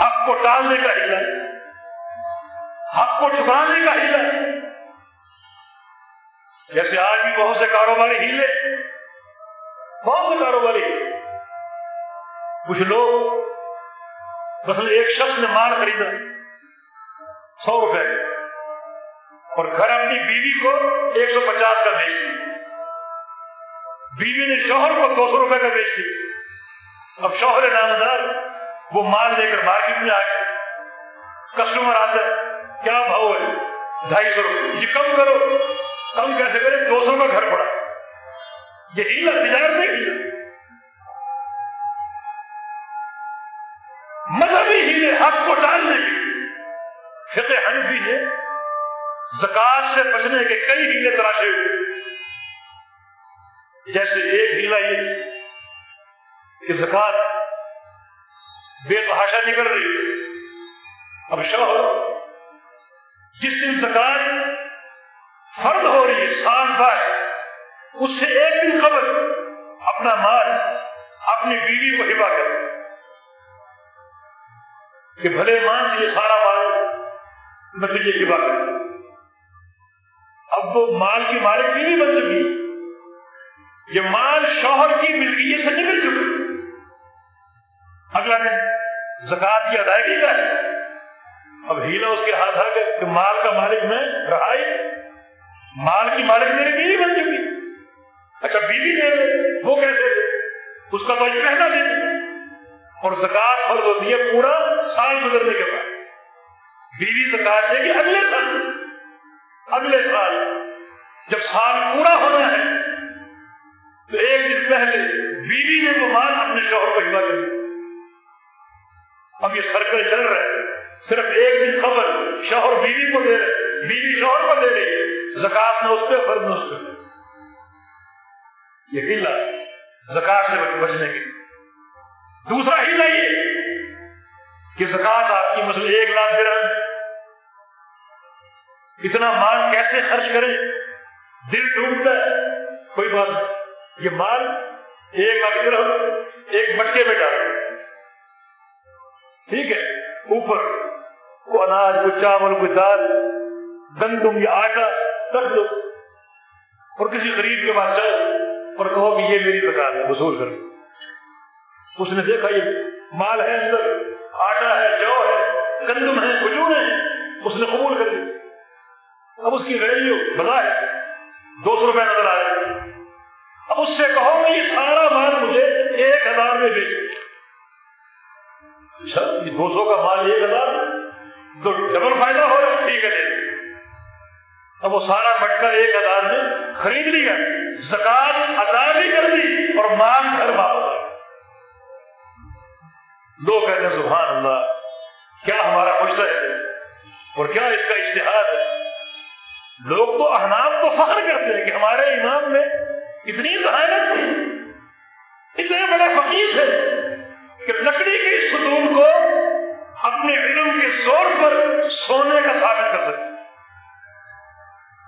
حق کو ٹالنے کا ہیلا۔ حق کو ٹھکرانے کا ہیلا۔ جیسے آج بھی بہت سے کاروباری ہیلے، بہت سے کاروباری۔ کچھ لوگ مثلا ایک شخص نے مال خریدا، سو روپے۔ اور گھر اپنی بیوی کو ایک سو پچاس کا بیچ دیا۔ بیوی نے شوہر کو دو سو روپے کا بیچ دیا۔ اب شوہر نامدار وہ مال لے کر مارکیٹ میں آ گئے کسٹمر آتا ہے، کیا بھاؤ ہے؟ ڈھائی سو روپئے یہ کم کرو۔ کم کیسے کرے؟ دو سو کا گھر پڑا یہ ہیلا تجارت ہے۔ ہیلا مذہبی ہیلے حق کو ڈالنے کے فقہ حنفی نے زکات سے بچنے کے کئی ہیلے تراشے ہوئے۔ جیسے ایک ہیلا یہ کہ زکات بے تحاشا نکل رہی ہے۔ اب شوہر جس دن زکات فرض ہو رہی ہے، سال بعد، اس سے ایک دن قبل اپنا مال، اپنی بیوی کو ہبا کر کہ بھلے مان سے یہ سارا مال میں تجھے ہبا کر اب وہ مال کی مالک بیوی بن چکی یہ مال شوہر کی ملکیت سے نکل چکا۔ اگلا دن زکات کی ادائیگی کا ہے۔ اب ہیلا اس کے ہاتھ آ گئے کہ مال کا مالک میں رہا ہی مال کی مالک میری بیوی بن چکی اچھا بیوی دے دے، وہ کیسے دے؟ اس کا بھائی پہلا دے دے۔ اور زکات فرض ہوتی ہے پورا سال گزرنے کے بعد۔ بیوی زکات دے گی اگلے سال۔ اگلے سال جب سال پورا ہونا ہے، تو ایک دن پہلے بیوی نے وہ اپنے شوہر کو ہوا کر دیا اب یہ سرکل چل رہا ہے۔ صرف ایک دن خبر شوہر بیوی کو دے رہے بیوی شوہر کو دے رہی ہے۔ زکات میں اس پہ، فرض میں اس پہ۔ یہ ہلا زکات سے بچنے کے دوسرا ہلا یہ کہ زکات آپ کی مثلا ایک لاکھ درہم اتنا مال کیسے خرچ کریں دل ڈوبتا ہے، کوئی بات نہیں۔ یہ مال ایک لاکھ درہم ایک مٹکے میں ڈال ٹھیک ہے، اوپر کو اناج، کو چاول، کو دال، گندم یا آٹا رکھ دو۔ اور کسی غریب کے پاس جاؤ اور کہو کہ یہ میری زکات ہے، وصول کر اس نے دیکھا، یہ مال ہے اندر، آٹا ہے، جو ہے، گندم ہے، کھجور ہے، اس نے قبول کر لی اب اس کی ویلیو بتا ہے دو سو روپئے نظر آ رہے اب اس سے کہو کہ یہ سارا مال مجھے ایک ہزار میں بیچ اچھا یہ دو سو کا مال ایک ہزار، تو ڈبل فائدہ ہو رہا ہے، ٹھیک ہے اب وہ سارا مٹکا ایک ہزار میں خرید لیا زکات ادا بھی کر دی اور مال گھر واپس آ لوگ کہتے ہیں، سبحان اللہ، کیا ہمارا مشترک ہے؟ اور کیا اس کا اشتہار ہے؟ لوگ تو احناب تو فخر کرتے ہیں کہ ہمارے امام میں اتنی ذہانت تھی۔ اتنے بڑے فقیر تھے کہ لکڑی کے ستون کو اپنے علم کے زور پر سونے کا ثابت کر سکتے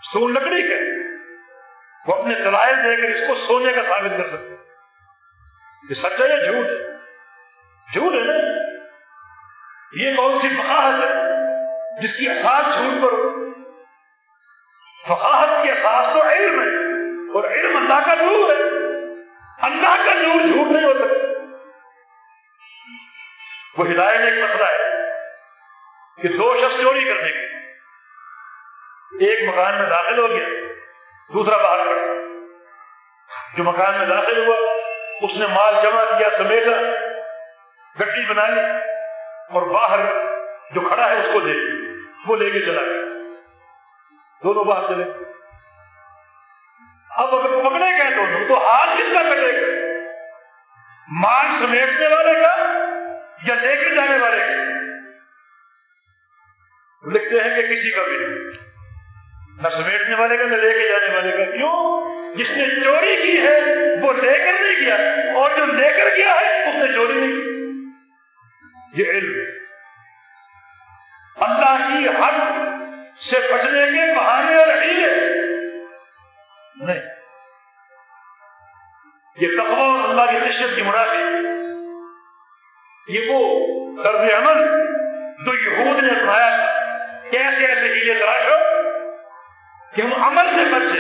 ستون لکڑی کا وہ اپنے دلائل دے کر اس کو سونے کا ثابت کر سکتے یہ سچا یا جھوٹ؟ ہے جھوٹ ہے نا؟ یہ کون سی فقاہت ہے جس کی احساس جھوٹ پر ہو فقاہت کی احساس تو علم ہے اور علم اللہ کا نور ہے۔ اللہ کا نور جھوٹ نہیں ہو سکتا۔ وہ ہدایت ایک مسئلہ ہے کہ دو شخص چوری کرنے کے ایک مکان میں داخل ہو گیا، دوسرا باہر پڑا۔ جو مکان میں داخل ہوا، اس نے مال جمع کیا، سمیٹا، گڈی بنا لی اور باہر جو کھڑا ہے، اس کو دے وہ لے کے چلا گیا۔ دونوں باہر چلے اب اگر پکڑے گئے دونوں، تو ہاتھ کس کا کٹے گا مال سمیٹنے والے کا یا لے کر جانے والے کا؟ لکھتے ہیں کہ کسی کا بھی۔ نہ سمیٹنے والے کا، نہ لے کے جانے والے کا۔ کیوں؟ جس نے چوری کی ہے، وہ لے کر نہیں کیا اور جو لے کر گیا ہے، اس نے چوری نہیں کی۔ یہ علم اللہ کی حد سے بچنے کے بہانے اور نہیں۔ یہ تقوی اور اللہ کی خشیت کی منافی یہ وہ طرز عمل جو یہود نے اپنایا تھا۔ کیسے ایسے ہیلے تراشو کہ ہم عمل سے بچے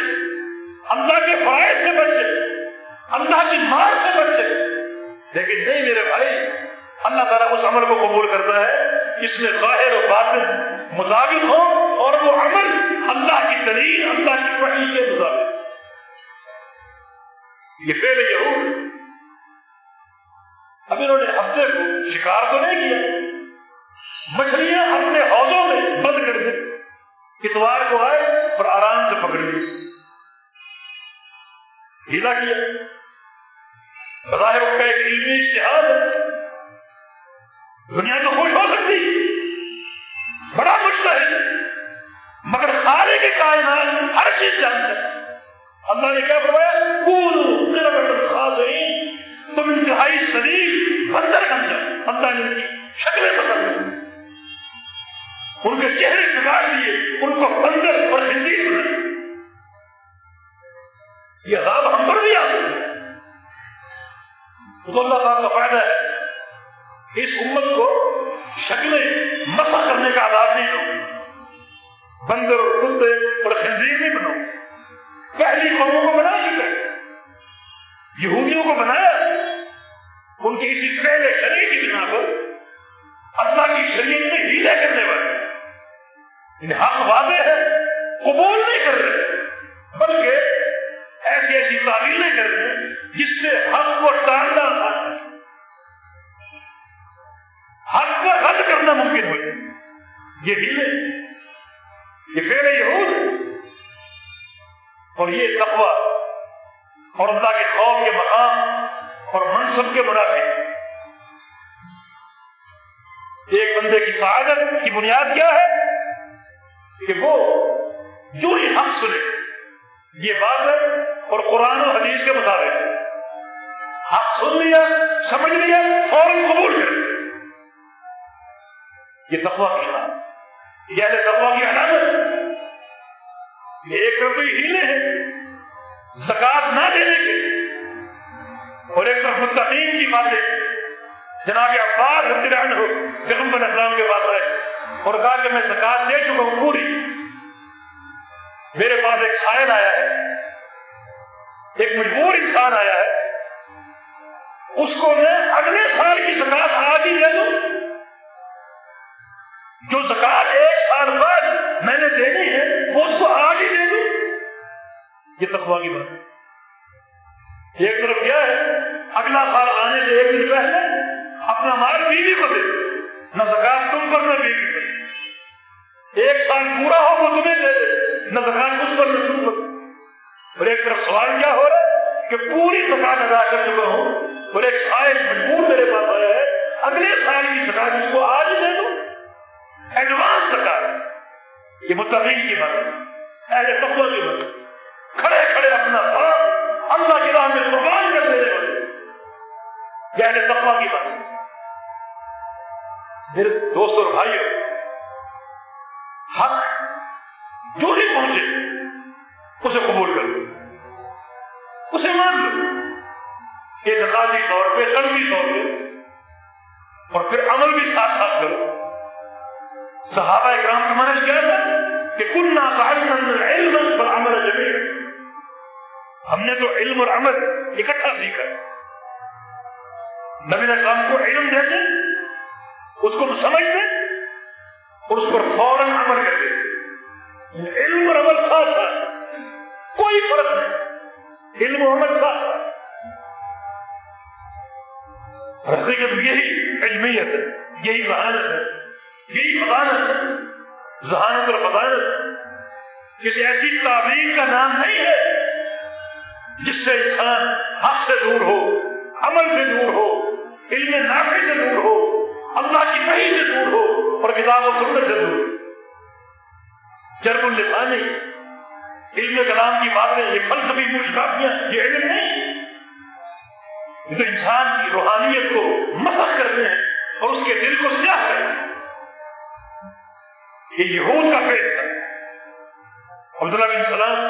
اللہ کے فرائض سے بچے اللہ کی مار سے بچے لیکن نہیں میرے بھائی، اللہ تعالیٰ اس عمل کو قبول کرتا ہے۔ اس میں ظاہر و باطن مطابق ہو اور وہ عمل اللہ کی دلیل، اللہ کی وحی کے مطابق۔ یہ فیل یہود۔ اب انہوں نے ہفتے کو شکار تو نہیں کیا، مچھلیاں اپنے حوضوں میں بند کر دیں اتوار کو آئے اور آرام سے پکڑ لی ہیلا کیا۔ بظاہر ان کا ایک علمی اشتہار ہے۔ دنیا تو خوش ہو سکتی۔ بڑا مشکل ہے۔ مگر خالے کے کائنات ہر چیز جانتا ہے۔ اللہ نے کیا فرمایا؟ خاص تم انتہائی شدید بندر بن جاؤ۔ اللہ نے ان کی شکلیں پسند ہیں ان کے چہرے بگاڑ دیے، ان کو بندر اور خنزیر بنا یہ عذاب ہم پر بھی آ سکتا ہے۔ تو اللہ پاک کا فائدہ ہے اس امت کو شکلیں مسا کرنے کا عذاب نہیں دو۔ بندر اور کتے اور خنزیر نہیں بنو۔ پہلی قوموں کو بنا چکے۔ یہودیوں کو بنایا۔ ان کی اسی فعل شریع کی بنا پر اللہ کی شریعت میں ہیلے کرنے والے۔ حق واضح ہے، قبول نہیں کر رہے، بلکہ ایسی ایسی تعمیلیں کر رہے ہیں جس سے حق کو ٹالنا آسان ہے۔ حق کا رد کرنا ممکن ہو یہ ہیلے۔ یہ فیل یہود۔ اور یہ تقوی، اور اللہ کے خوف کے مقام، اور منصب کے منافع ایک بندے کی سعادت کی بنیاد کیا ہے؟ کہ وہ جو ہی حق سنے، یہ بات ہے، اور قرآن و حدیث کے مطابق۔ حق سن لیا، سمجھ لیا، فوراً قبول کر یہ تقوا کی علامت یہ تقوا کی علامت ایک طرف تو ہیلے ہیں، زکات نہ دینے کے۔ اور ایک طرف متقین کی باتیں۔ جناب عباس رضی اللہ عنہ پیغمبر اسلام کے پاس آئے اور کہا کہ میں زکات دے چکا ہوں پوری۔ میرے پاس ایک سائل آیا ہے۔ ایک مجبور انسان آیا ہے۔ اس کو میں اگلے سال کی زکات آج ہی دے دوں۔ جو زکات ایک سال بعد میں نے دینی ہے، وہ اس کو آج ہی دے دوں۔ یہ تخوا کی بات ہے۔ ایک طرف کیا ہے، اگلا سال آنے سے ایک دن پہلے اپنا مال بیوی کو دے۔ نہ زکات تم پر، نہ بیوی پر۔ ایک سال پورا ہو، وہ تمہیں دے دے۔ نہ زکات اس پر، نہ تم پر۔ اور ایک طرف سوال کیا ہو رہا ہے کہ پوری زکات ادا کر چکا ہوں اور ایک سائل مجبور میرے پاس آیا ہے، اگلے سال کی زکات اس کو آج دے دو۔ ایڈوانس زکات یہ متقین کی بات ہے اہل تقوی کی بات کھڑے کھڑے اپنا باپ اللہ کی راہ میں قربان کر دینے والے یہ اہل تقوی کی بات ہے میرے دوست اور بھائیوں حق جو ہی پہنچے اسے قبول کر لو اسے مان لو ایک اعتقادی طور پہ قلبی طور پہ اور پھر عمل بھی ساتھ ساتھ کرو صحابہ اکرام کا منج کیا تھا کہ کن علم پر عمل ہم نے تو علم اور عمل اکٹھا سیکھا نبی اسلام کو علم دیتے، اس کو سمجھتے اور اس پر فوراً عمل کرتے. علم اور عمل ساتھ ساتھ. کوئی فرق نہیں. علم و عمل ساتھ ساتھ. حقیقت یہی علمیت ہے، یہی ذہانت ہے. یہی فضانت ذہانت اور فضانت کسی ایسی تعبیر کا نام نہیں ہے جس سے انسان حق سے دور ہو، عمل سے دور ہو، علم نافع سے دور ہو، اللہ کی وحی سے دور ہو اور کتاب و سنت سے دور ہو۔ جرب السانی علم کلام کی باتیں، یہ فلسفی مشکافیاں یہ علم نہیں۔ یہ تو انسان کی روحانیت کو مسخ کرتے ہیں اور اس کے دل کو سیاہ کرتے ہیں۔ یہ یہود کا فیل تھا۔ عبداللہ بن سلام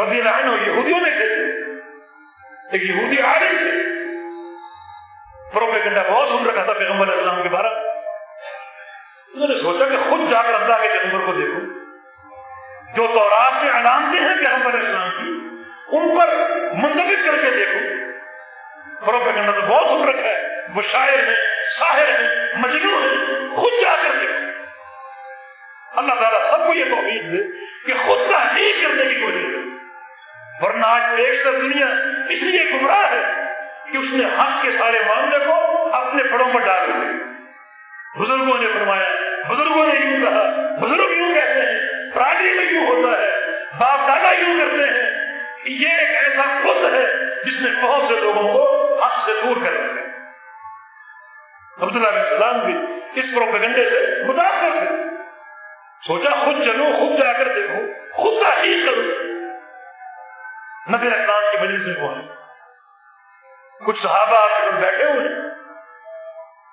رضی اللہ عنہ یہودیوں میں سے تھے۔ ایک یہودی عالم تھے۔ پروپیگنڈا بہت سن رکھا تھا پیغمبر علیہ السلام کے بارے انہوں نے سوچا کہ خود جا کر اللہ کے پیغمبر کو دیکھو۔ جو تورات میں علامتیں ہیں پیغمبر علیہ السلام کی، ان پر منتخب کر کے دیکھو۔ پروپیگنڈا تو بہت سن رکھا ہے۔ وہ شاعر ہے شاہر ہے مجنو ہے خود جا کر دیکھو۔ اللہ تعالیٰ سب کو یہ توفیق دے کہ خود تحقیق کرنے کی کوشش کرے۔ ورنہ آج بیشتر دنیا اس لیے گمراہ ہے کہ اس نے حق کے سارے معاملے کو اپنے پڑوں پر ڈال دیا۔ بزرگوں نے فرمایا، بزرگوں نے یوں کہا، بزرگ یوں کہتے ہیں برادری میں یوں ہوتا ہے، باپ دادا یوں کرتے ہیں۔ یہ ایک ایسا خود ہے جس نے بہت سے لوگوں کو حق سے دور کر رکھا عبداللہ بن سلام بھی اس پروپیگنڈے سے متاثر تھے۔ سوچا خود چلو، خود جا کر دیکھو۔ خود تحقیق کرو۔ نبی اقدام کی مجلس میں پہنچے کچھ صحابہ آپ کے ساتھ بیٹھے ہوئے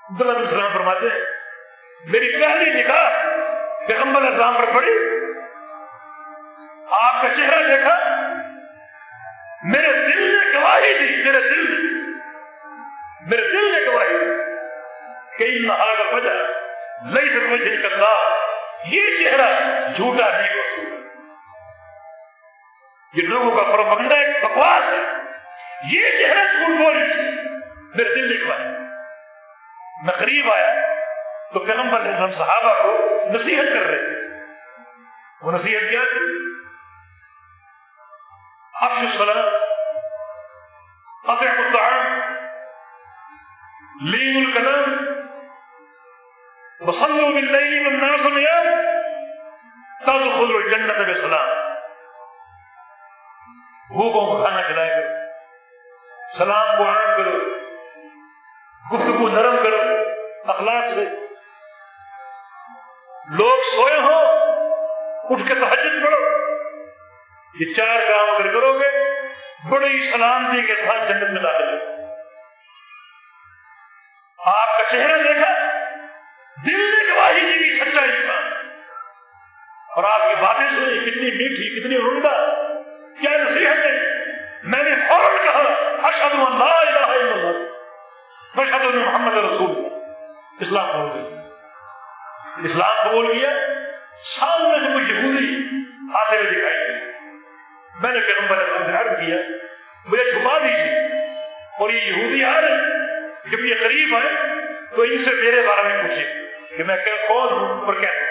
عبداللہ بن سلام فرماتے ہیں، میری پہلی نکاح پیغمبر اسلام پر پڑی۔ آپ کا چہرہ دیکھا۔ میرے دل نے گواہی دی، میرے دل نے۔ میرے دل نے گواہی دی کئی نہا کا وجہ لئی سر مجھے نکلتا یہ چہرہ جھوٹا نہیں ہو سکتا۔ یہ لوگوں کا پروپگنڈا ایک بکواس ہے۔ یہ چہرہ جھوٹ بول میرے دل لکھوا میں قریب آیا تو پیغمبر علیہ السلام صحابہ کو نصیحت کر رہے تھے۔ وہ نصیحت کیا تھی؟ افش السلام اطعم الطعام، لین الکلام وصلوا بالليل والناس نيام تدخلوا الجنة بسلام. بھوکوں کو کھانا کھلائے کرو سلام کو عام کرو. گفتگو نرم کرو. اخلاق سے. لوگ سوئے ہو اٹھ کے تحجد پڑھو. یہ چار کام اگر کرو گے، بڑی سلامتی کے ساتھ جنت میں داخل ہو. آپ کا چہرہ دیکھا؟ دل نے گواہی دی کہ سچا انسان اور آپ کی باتیں سنی کتنی میٹھی، کتنی عمدہ۔ کیا نصیحت ہے؟ میں نے فوراً کہا اشد اللہ الہ الا اللہ۔ مشہد محمد رسول اسلام قبول کیا۔ اسلام قبول کیا۔ سامنے سے کچھ یہودی آتے ہوئے دکھائی دی میں نے پیغمبر اعظم نے عرض کیا، مجھے چھپا دیجیے اور یہ یہودی آ رہے جب یہ قریب آئے تو ان سے میرے بارے میں پوچھے کہ میں کون ہوں اور کیسے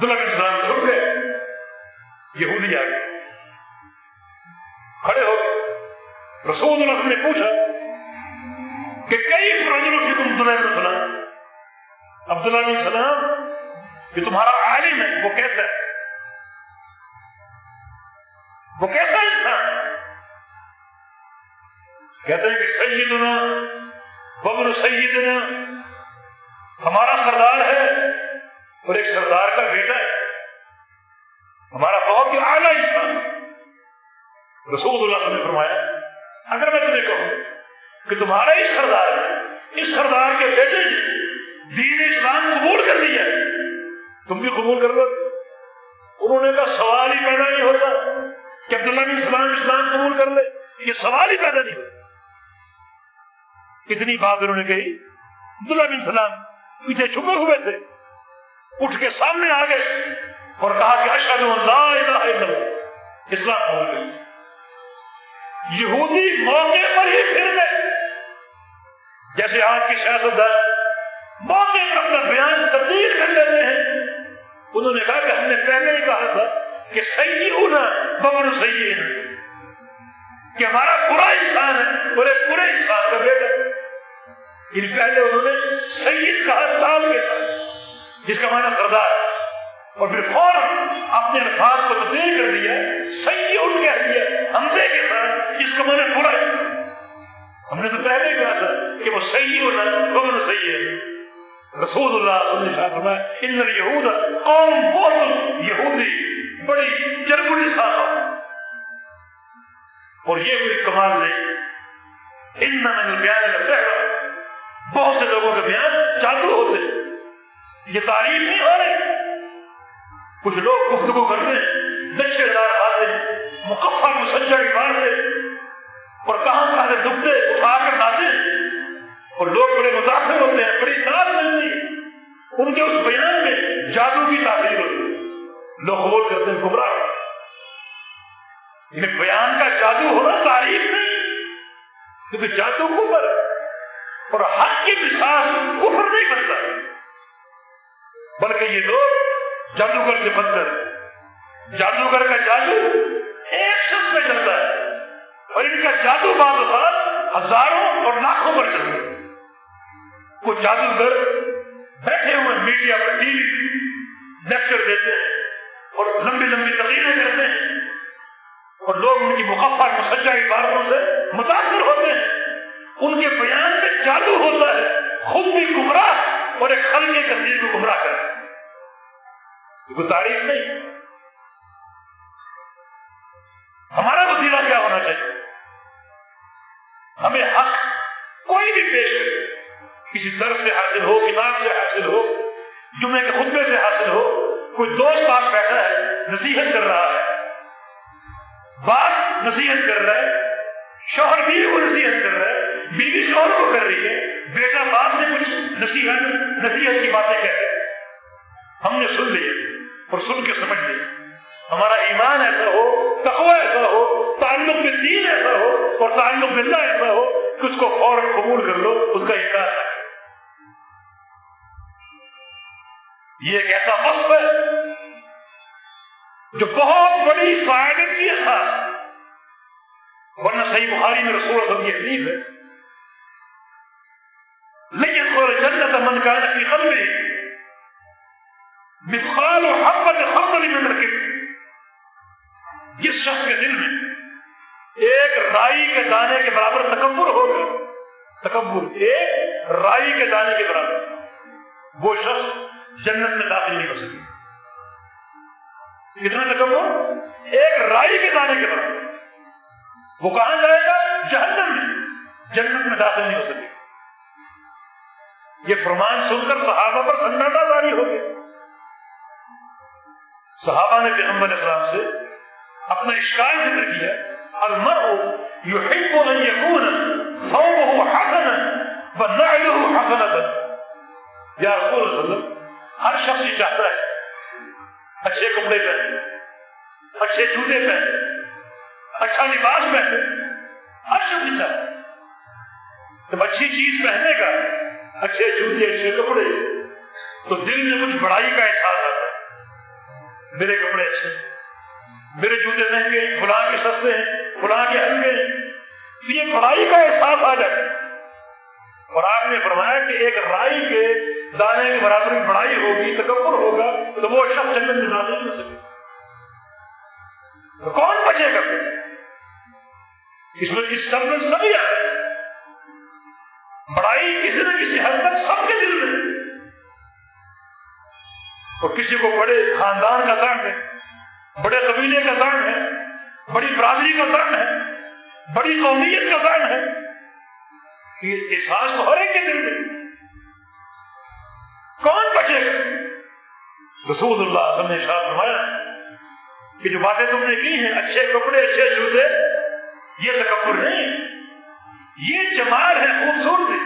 دلہن اسلام چھپ گئے یہودی آ گئے کھڑے ہو گئے رسول اللہ نے پوچھا کہ کئی فرجل فکم عبداللہ بن سلام عبداللہ بن سلام یہ تمہارا عالم ہے وہ کیسا ہے وہ کیسا انسان کہتے ہیں کہ سیدنا ببر سیدنا، ہمارا سردار ہے اور ایک سردار کا بیٹا ہے۔ ہمارا بہت ہی اعلیٰ انسان رسول اللہ نے فرمایا، اگر میں تمہیں کہوں کہ تمہارا ہی سردار ہے، اس سردار کے بیٹے نے دین اسلام قبول کر لیا تم بھی قبول کر لو۔ انہوں نے کہا، سوال ہی پیدا نہیں ہوتا کہ عبداللہ بن اسلام اسلام قبول کر لے، یہ سوال ہی پیدا نہیں ہوا اتنی بات انہوں نے کہی؟ عبداللہ بن سلام پیچھے چھپے ہوئے تھے۔ اٹھ کے سامنے آ گئے اور کہا کہ اشد اللہ۔ اسلام ہو گئی۔ یہودی موقع پر ہی پھر گئے۔ جیسے آج کی سیاست ہے، موقع پر اپنا بیان تبدیل کر لیتے ہیں۔ انہوں نے کہا کہ ہم نے پہلے ہی کہا تھا کہ صحیح ہونا ببر صحیح ہے کہ ہمارا برا انسان ہے برے برے انسان کا بیٹا۔ یعنی پہلے انہوں نے سید کہا تال کے ساتھ، جس کا معنی سردار اور پھر فوراً اپنے الفاظ کو تبدیل کر دیا سید کہہ دیا حمزے کے ساتھ، جس کا معنی برا انسان ہم نے تو پہلے کہا تھا کہ وہ صحیح ہونا بمن صحیح ہے۔ رسول اللہ صلی اللہ علیہ وسلم ان یہود قوم بہت یہودی، بڑی جرب الصاف اور یہ کوئی کمال نہیں۔ ان میں بیان بہت سے لوگوں کے بیان جادو ہوتے یہ تعریف نہیں ہو رہی کچھ لوگ گفتگو کرتے دچے دار آتے مقفع مسجا مارتے اور کہاں کہاں سے دکھتے اٹھا کر لاتے اور لوگ بڑے متاثر ہوتے ہیں، بڑی ناز ملتی ان کے اس بیان میں جادو کی تاثیر ہوتی ہے۔ لوگ قبول کرتے ہیں، گمراہ بیان کا جادو ہونا تعریف نہیں، کیونکہ جادو کفر ہے۔ اور حق کی مثال کفر نہیں بنتا۔ بلکہ یہ لوگ جادوگر سے بدتر۔ جادوگر کا جادو ایک شخص میں چلتا ہے اور ان کا جادو بعد اوقات ہزاروں اور لاکھوں پر چلتا ہے۔ کچھ جادوگر بیٹھے ہوئے میڈیا پر ٹی وی لیکچر دیتے ہیں اور لمبی لمبی تقریریں کرتے ہیں اور لوگ ان کی مقفع مسجہ عبارتوں سے متاثر ہوتے ہیں۔ ان کے بیان میں جادو ہوتا ہے۔ خود بھی گمراہ اور ایک خل کے کثیر کو گمراہ کر کوئی تعریف نہیں۔ ہمارا وسیلہ کیا ہونا چاہیے؟ ہمیں حق کوئی بھی پیش کرے۔ کسی درد سے حاصل ہو کتاب سے حاصل ہو، جمعے کے خطبے سے حاصل ہو، کوئی دوست پاس بیٹھا ہے، نصیحت کر رہا ہے بات نصیحت کر رہا ہے، شوہر بھی کو نصیحت کر رہا ہے بیوی شوہر کو کر رہی ہے، بیٹا باپ سے کچھ نصیحت نصیحت کی باتیں کہہ رہے ہم نے سن لیا اور سن کے سمجھ لیا ہمارا ایمان ایسا ہو تخوا ایسا ہو، تعلق میں دین ایسا ہو اور تعلق باللہ ایسا ہو کہ اس کو فوراً قبول کر لو، اس کا انکار ہے۔ یہ ایک ایسا وصف ہے جو بہت بڑی سعادت کی احساس ورنہ صحیح بخاری میں رسول اللہ کی حدیث ہے يدخل من كان في قلبه. مثقال حبة خردل من الكبر جس شخص کے دل میں ایک رائی کے دانے کے برابر تکبر ہوگا تکبر، ایک رائی کے دانے کے برابر. وہ شخص جنت میں داخل نہیں ہو سکے. کتنا تکبر؟ ایک رائی کے دانے کے برابر. وہ کہاں جائے گا؟ جہنم میں. جنت میں داخل نہیں ہو سکے. یہ فرمان سن کر صحابہ پر سناٹا داری ہو گیا۔ صحابہ نے پیغمبر اسلام سے اپنا اشکال ذکر کیا، المرء يحب ان يكون ثوبه حسنا ونعله حسنة۔ یا رسول اللہ وسلم، ہر شخص یہ چاہتا ہے، اچھے کپڑے پہنے، اچھے جوتے پہنے اچھا لباس پہنے، ہر شخص یہ چاہتا ہے جب اچھی چیز پہنے گا۔ اچھے جوتے اچھے کپڑے، تو دل میں کچھ بڑائی کا احساس آتا ہے۔ میرے کپڑے اچھے میرے جوتے مہنگے ہیں، فلاں کے سستے ہیں، فلاں کے ہلکے ہیں۔ تو یہ بڑائی کا احساس آ جاتا ہے۔ اور آپ نے فرمایا کہ ایک رائی کے دانے کے برابر بڑائی ہوگی، تکبر ہوگا، تو وہ شخص جنت میں دانے نہیں ہو سکے تو کون بچے گا اس میں اس سب میں سبھی آئے بڑائی کسی نہ کسی حد تک سب کے دل میں۔ اور کسی کو بڑے خاندان کا ذہن ہے، بڑے قبیلے کا ذہن ہے، بڑی برادری کا ذہن ہے، بڑی قومیت کا ذہن ہے۔ یہ احساس تو ہر ایک کے دل میں۔ کون بچے گا؟ رسول اللہ نے شاہ فرمایا کہ جو باتیں تم نے کی ہیں، اچھے کپڑے، اچھے جوتے، یہ تکبر نہیں یہ جمال ہے خوبصورتی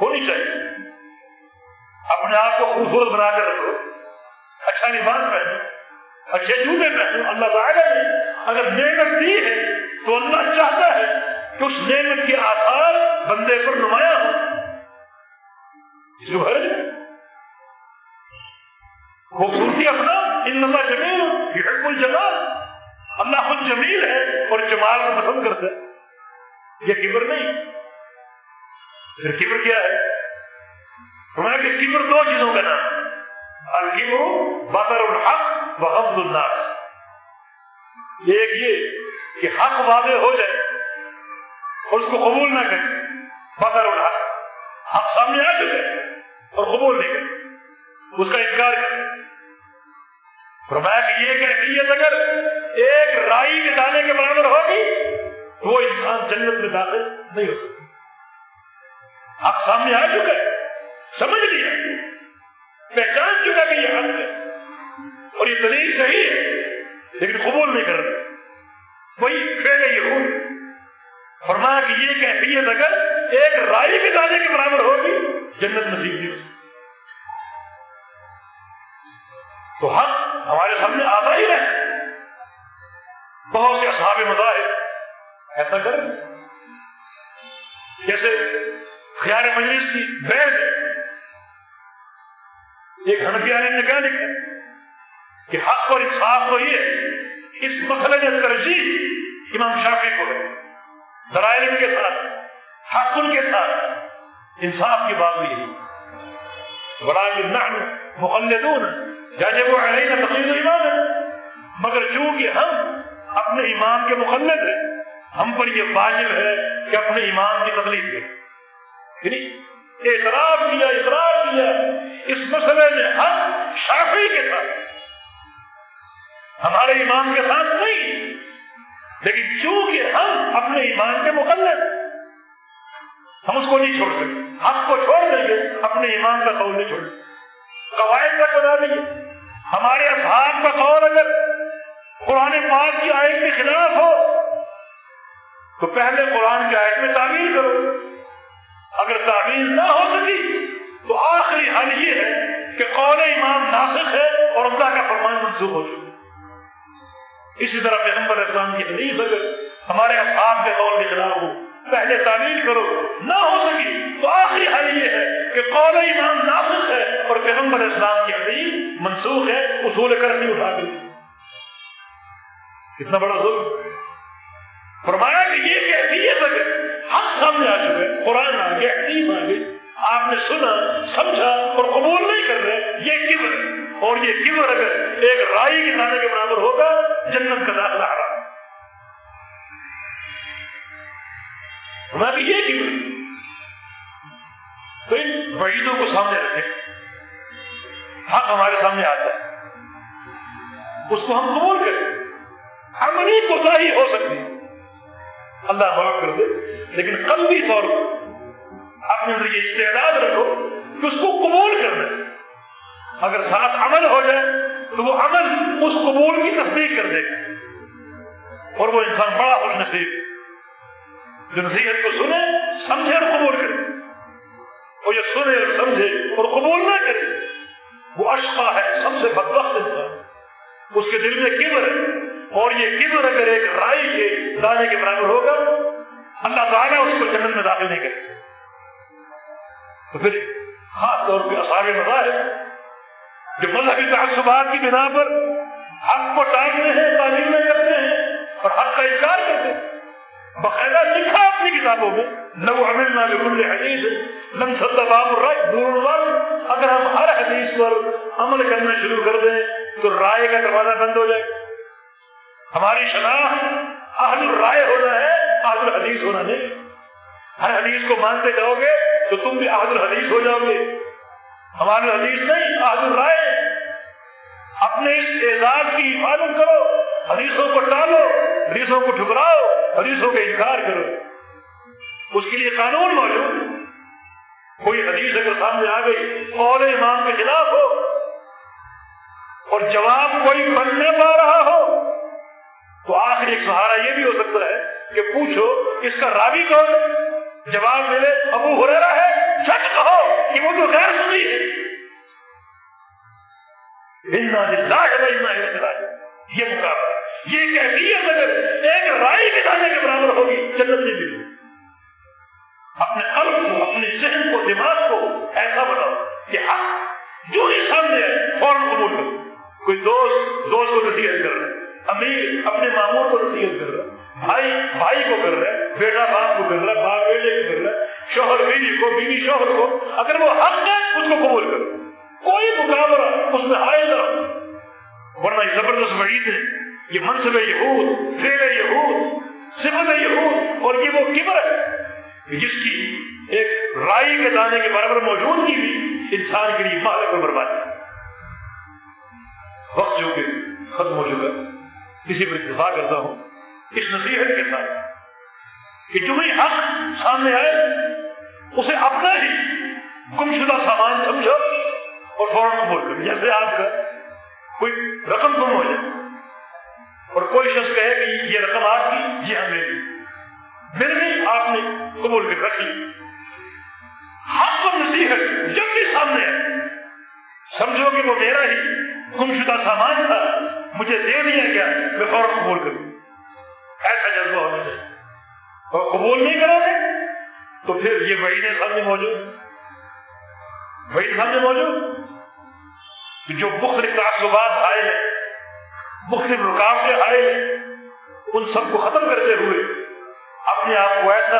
ہونی چاہیے۔ اپنے آپ کو خوبصورت بنا کر رکھو۔ اچھا لباس پہنو، اچھے جوتے پہنو، اللہ تعالیٰ نے اگر نعمت دی ہے تو اللہ چاہتا ہے کہ اس نعمت کے آثار بندے پر نمایاں ہو جو حرج خوبصورتی اپنا، ان اللہ جمیل یہ الجمال۔ اللہ خود جمیل ہے اور جمال کو پسند کرتا ہے۔ یہ کبر نہیں پھر کبر کیا ہے کہ کبر دو چیزوں کا نام الکبر بطر الحق و حفظ الناس ایک یہ کہ حق واضح ہو جائے اور اس کو قبول نہ کرے بطر الحق حق سامنے آ چکے اور قبول نہیں کرے اس کا انکار کرے فرمایا کہ یہ کیفیت اگر ایک رائی کے دانے کے برابر ہوگی وہ انسان جنت میں داخل نہیں ہو سکتا حق سامنے آ چکا سمجھ لیا پہچان چکا کہ یہ حق ہے اور یہ دلیل صحیح ہے لیکن قبول نہیں کر رہا وہی فیل یہ فرمایا کہ یہ کیفیت اگر ایک رائی کے دانے کے برابر ہوگی جنت نصیب نہیں ہو سکتی تو حق ہمارے سامنے آتا ہی رہے بہت سے اصحاب مذاہب ایسا کر۔ جیسے خیال مجلس کی بیل ایک حنفی عالم نے کیا لکھا کہ حق اور انصاف تو یہ اس مسئلے میں ترجیح امام شافی کو ہے۔ دلائل کے ساتھ، حق ان کے ساتھ۔ انصاف کی بات ہوئی بڑا نحن مخلدون۔ یجب علینا تقلید ایمان مگر چونکہ ہم اپنے ایمان کے مخلد ہیں ہم پر یہ واجب ہے کہ اپنے ایمان کی تقلید کریں۔ یعنی اعتراف کیا، اقرار کیا، اس مسئلے میں حق شافی کے ساتھ ہمارے ایمان کے ساتھ نہیں، لیکن چونکہ ہم اپنے ایمان کے مقلد ہم اس کو نہیں چھوڑ سکتے۔ حق کو چھوڑ دیں گے، اپنے ایمان کا قول نہیں چھوڑ قواعد تک بتا دیجیے ہمارے اصحاب کا قول اگر قرآن پاک کی آیت کے خلاف ہو تو پہلے قرآن کی آیت میں تعمیر کرو۔ اگر تعمیر نہ ہو سکی، تو آخری حل یہ ہے کہ قول ایمان ناسخ ہے اور اللہ کا فرمان منسوخ ہو چکا اسی طرح پیغمبر اسلام کی حدیث اگر ہمارے اصحاب کے قول کے خلاف ہو، پہلے تعمیر کرو۔ نہ ہو سکی، تو آخری حل یہ ہے کہ قول ایمان ناسخ ہے اور پیغمبر اسلام کی حدیث منسوخ ہے، اصول کرتی اٹھا کر کتنا بڑا ظلم۔ فرمایا کہ یہ کیفیت اگر حق سامنے آ چکے۔ قرآن آ گیا، حدیث آ گئی۔ آپ نے سنا، سمجھا اور قبول نہیں کر رہے، یہ کبر اور یہ کبر اگر ایک رائی کے دانے کے برابر ہوگا، جنت کا داخلہ آ رہا کہ یہ کبر تو ان وعیدوں کو سامنے رکھیں۔ حق ہمارے سامنے آتا ہے۔ اس کو ہم قبول کریں۔ عملی کوتا ہی ہو سکتی اللہ معاف کر دے۔ لیکن قلبی طور پر اپنے اندر یہ استعداد رکھو کہ اس کو قبول کرنا اگر ساتھ عمل ہو جائے تو وہ عمل اس قبول کی تصدیق کر دے۔ گا اور وہ انسان بڑا خوش نصیب جو نصیحت کو سنے، سمجھے اور قبول کرے۔ وہ یہ سنے اور سمجھے اور قبول نہ کرے، وہ اشقا ہے، سب سے بدبخت انسان۔ اس کے دل میں کبر ہے۔ اور یہ کبر اگر ایک رائی کے دانے کے برابر ہوگا۔ اللہ تعالیٰ اس کو جنت میں داخل نہیں کرے۔ تو پھر خاص طور پہ اصحاب مذاہب جو مذہبی تعصبات کی بنا پر حق کو ٹانگتے ہیں تعمیریں کرتے ہیں اور حق کا انکار کرتے ہیں، باقاعدہ لکھا اپنی کتابوں میں، لو عملنا بكل حدیث، لم صد باب الرج دور الوقت اگر ہم ہر حدیث پر عمل کرنا شروع کر دیں، تو رائے کا دروازہ بند ہو جائے۔ ہماری شناخت اہل الرائے ہونا ہے، اہل الحدیث ہونا نہیں ہر حدیث کو مانتے جاؤ گے تو تم بھی آد الحدیث ہو جاؤ گے۔ ہمارے حدیث نہیں آد الرائے۔ اپنے اس اعزاز کی حفاظت کرو، حدیثوں کو ٹالو، حدیثوں کو ٹھکراؤ، حدیثوں کا انکار کرو۔ اس کے لیے قانون موجود۔ کوئی حدیث اگر سامنے آ گئی، قول امام کے خلاف ہو اور جواب کوئی بن نہ پا رہا ہو تو آخر ایک سہارا یہ بھی ہو سکتا ہے کہ پوچھو، اس کا راوی کون؟ جواب ملے، ابو ہریرا ہے۔ سچ کہو کہ وہ تو غیر سنی ہے۔ یہ مقابلہ، یہ کیفیت اگر ایک رائی کے دانے کے برابر ہوگی، جنت نہیں ملی اپنے قلب کو، اپنے ذہن کو، دماغ کو ایسا بناؤ کہ حق جو ہی سامنے ہے فوراً قبول کرو۔ کوئی دوست دوست کو نصیحت کر رہا ہے امیر اپنے معمور کو نصیحت کر رہا ہے، بھائی بھائی کو کر رہا ہے، بیٹا باپ کو کر رہا ہے، باپ بیٹے کو کر رہا ہے، شوہر بیوی کو، بیوی شوہر کو، اگر وہ حق ہے، اس کو قبول کرو کوئی مقابلہ اس میں آئے نہ ورنہ یہ زبردست وعید ہے، یہ منصب یہود فیل یہود، صفت یہود، اور یہ وہ کبر ہے جس کی ایک رائی کے دانے کے برابر موجود کی بھی انسان کے لیے مالک اور بربادی وقت جو کہ ختم ہو چکا۔ ہے کسی پر اتفاق کرتا ہوں، اس نصیحت کے ساتھ کہ جو ہی حق سامنے آئے، اسے اپنا ہی گم شدہ سامان سمجھو اور فوراً قبول کرو، جیسے آپ کا کوئی رقم گم ہو جائے۔ اور کوئی شخص کہے کہ یہ رقم آپ کی، یہ ہم میری مل گئی آپ نے قبول کر رکھ لی حق و نصیحت جب بھی سامنے ہے سمجھو کہ وہ میرا ہی گم شدہ سامان تھا۔ مجھے دے دیا گیا۔ میں فوراً قبول کروں ایسا جذبہ ہونا چاہیے اور قبول نہیں کرو گے تو پھر یہ وعید سامنے موجود۔ وعید سامنے موجود۔ جو مختلف تعصبات آئے ہیں، مختلف رکاوٹیں آئے ہیں، ان سب کو ختم کرتے ہوئے اپنے آپ کو ایسا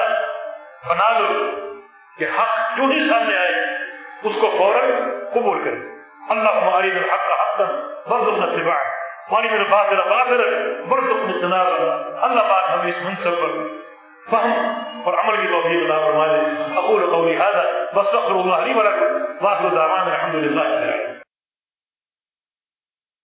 بنا لو کہ حق جو ہی سامنے آئے، اس کو فوراً قبول کرے۔ اللهم أريد الحق حقا برزقنا اتباعه. وارنا الباطل باطلا برزقنا اجتنابه. اللہ پاک ہمیں اس منصب پر فهم اور عمل کی توفیق عطا فرما دے اقول قولی هذا واستغفر الله لي ولكم. واخر دعوانا الحمد لله رب العالمين.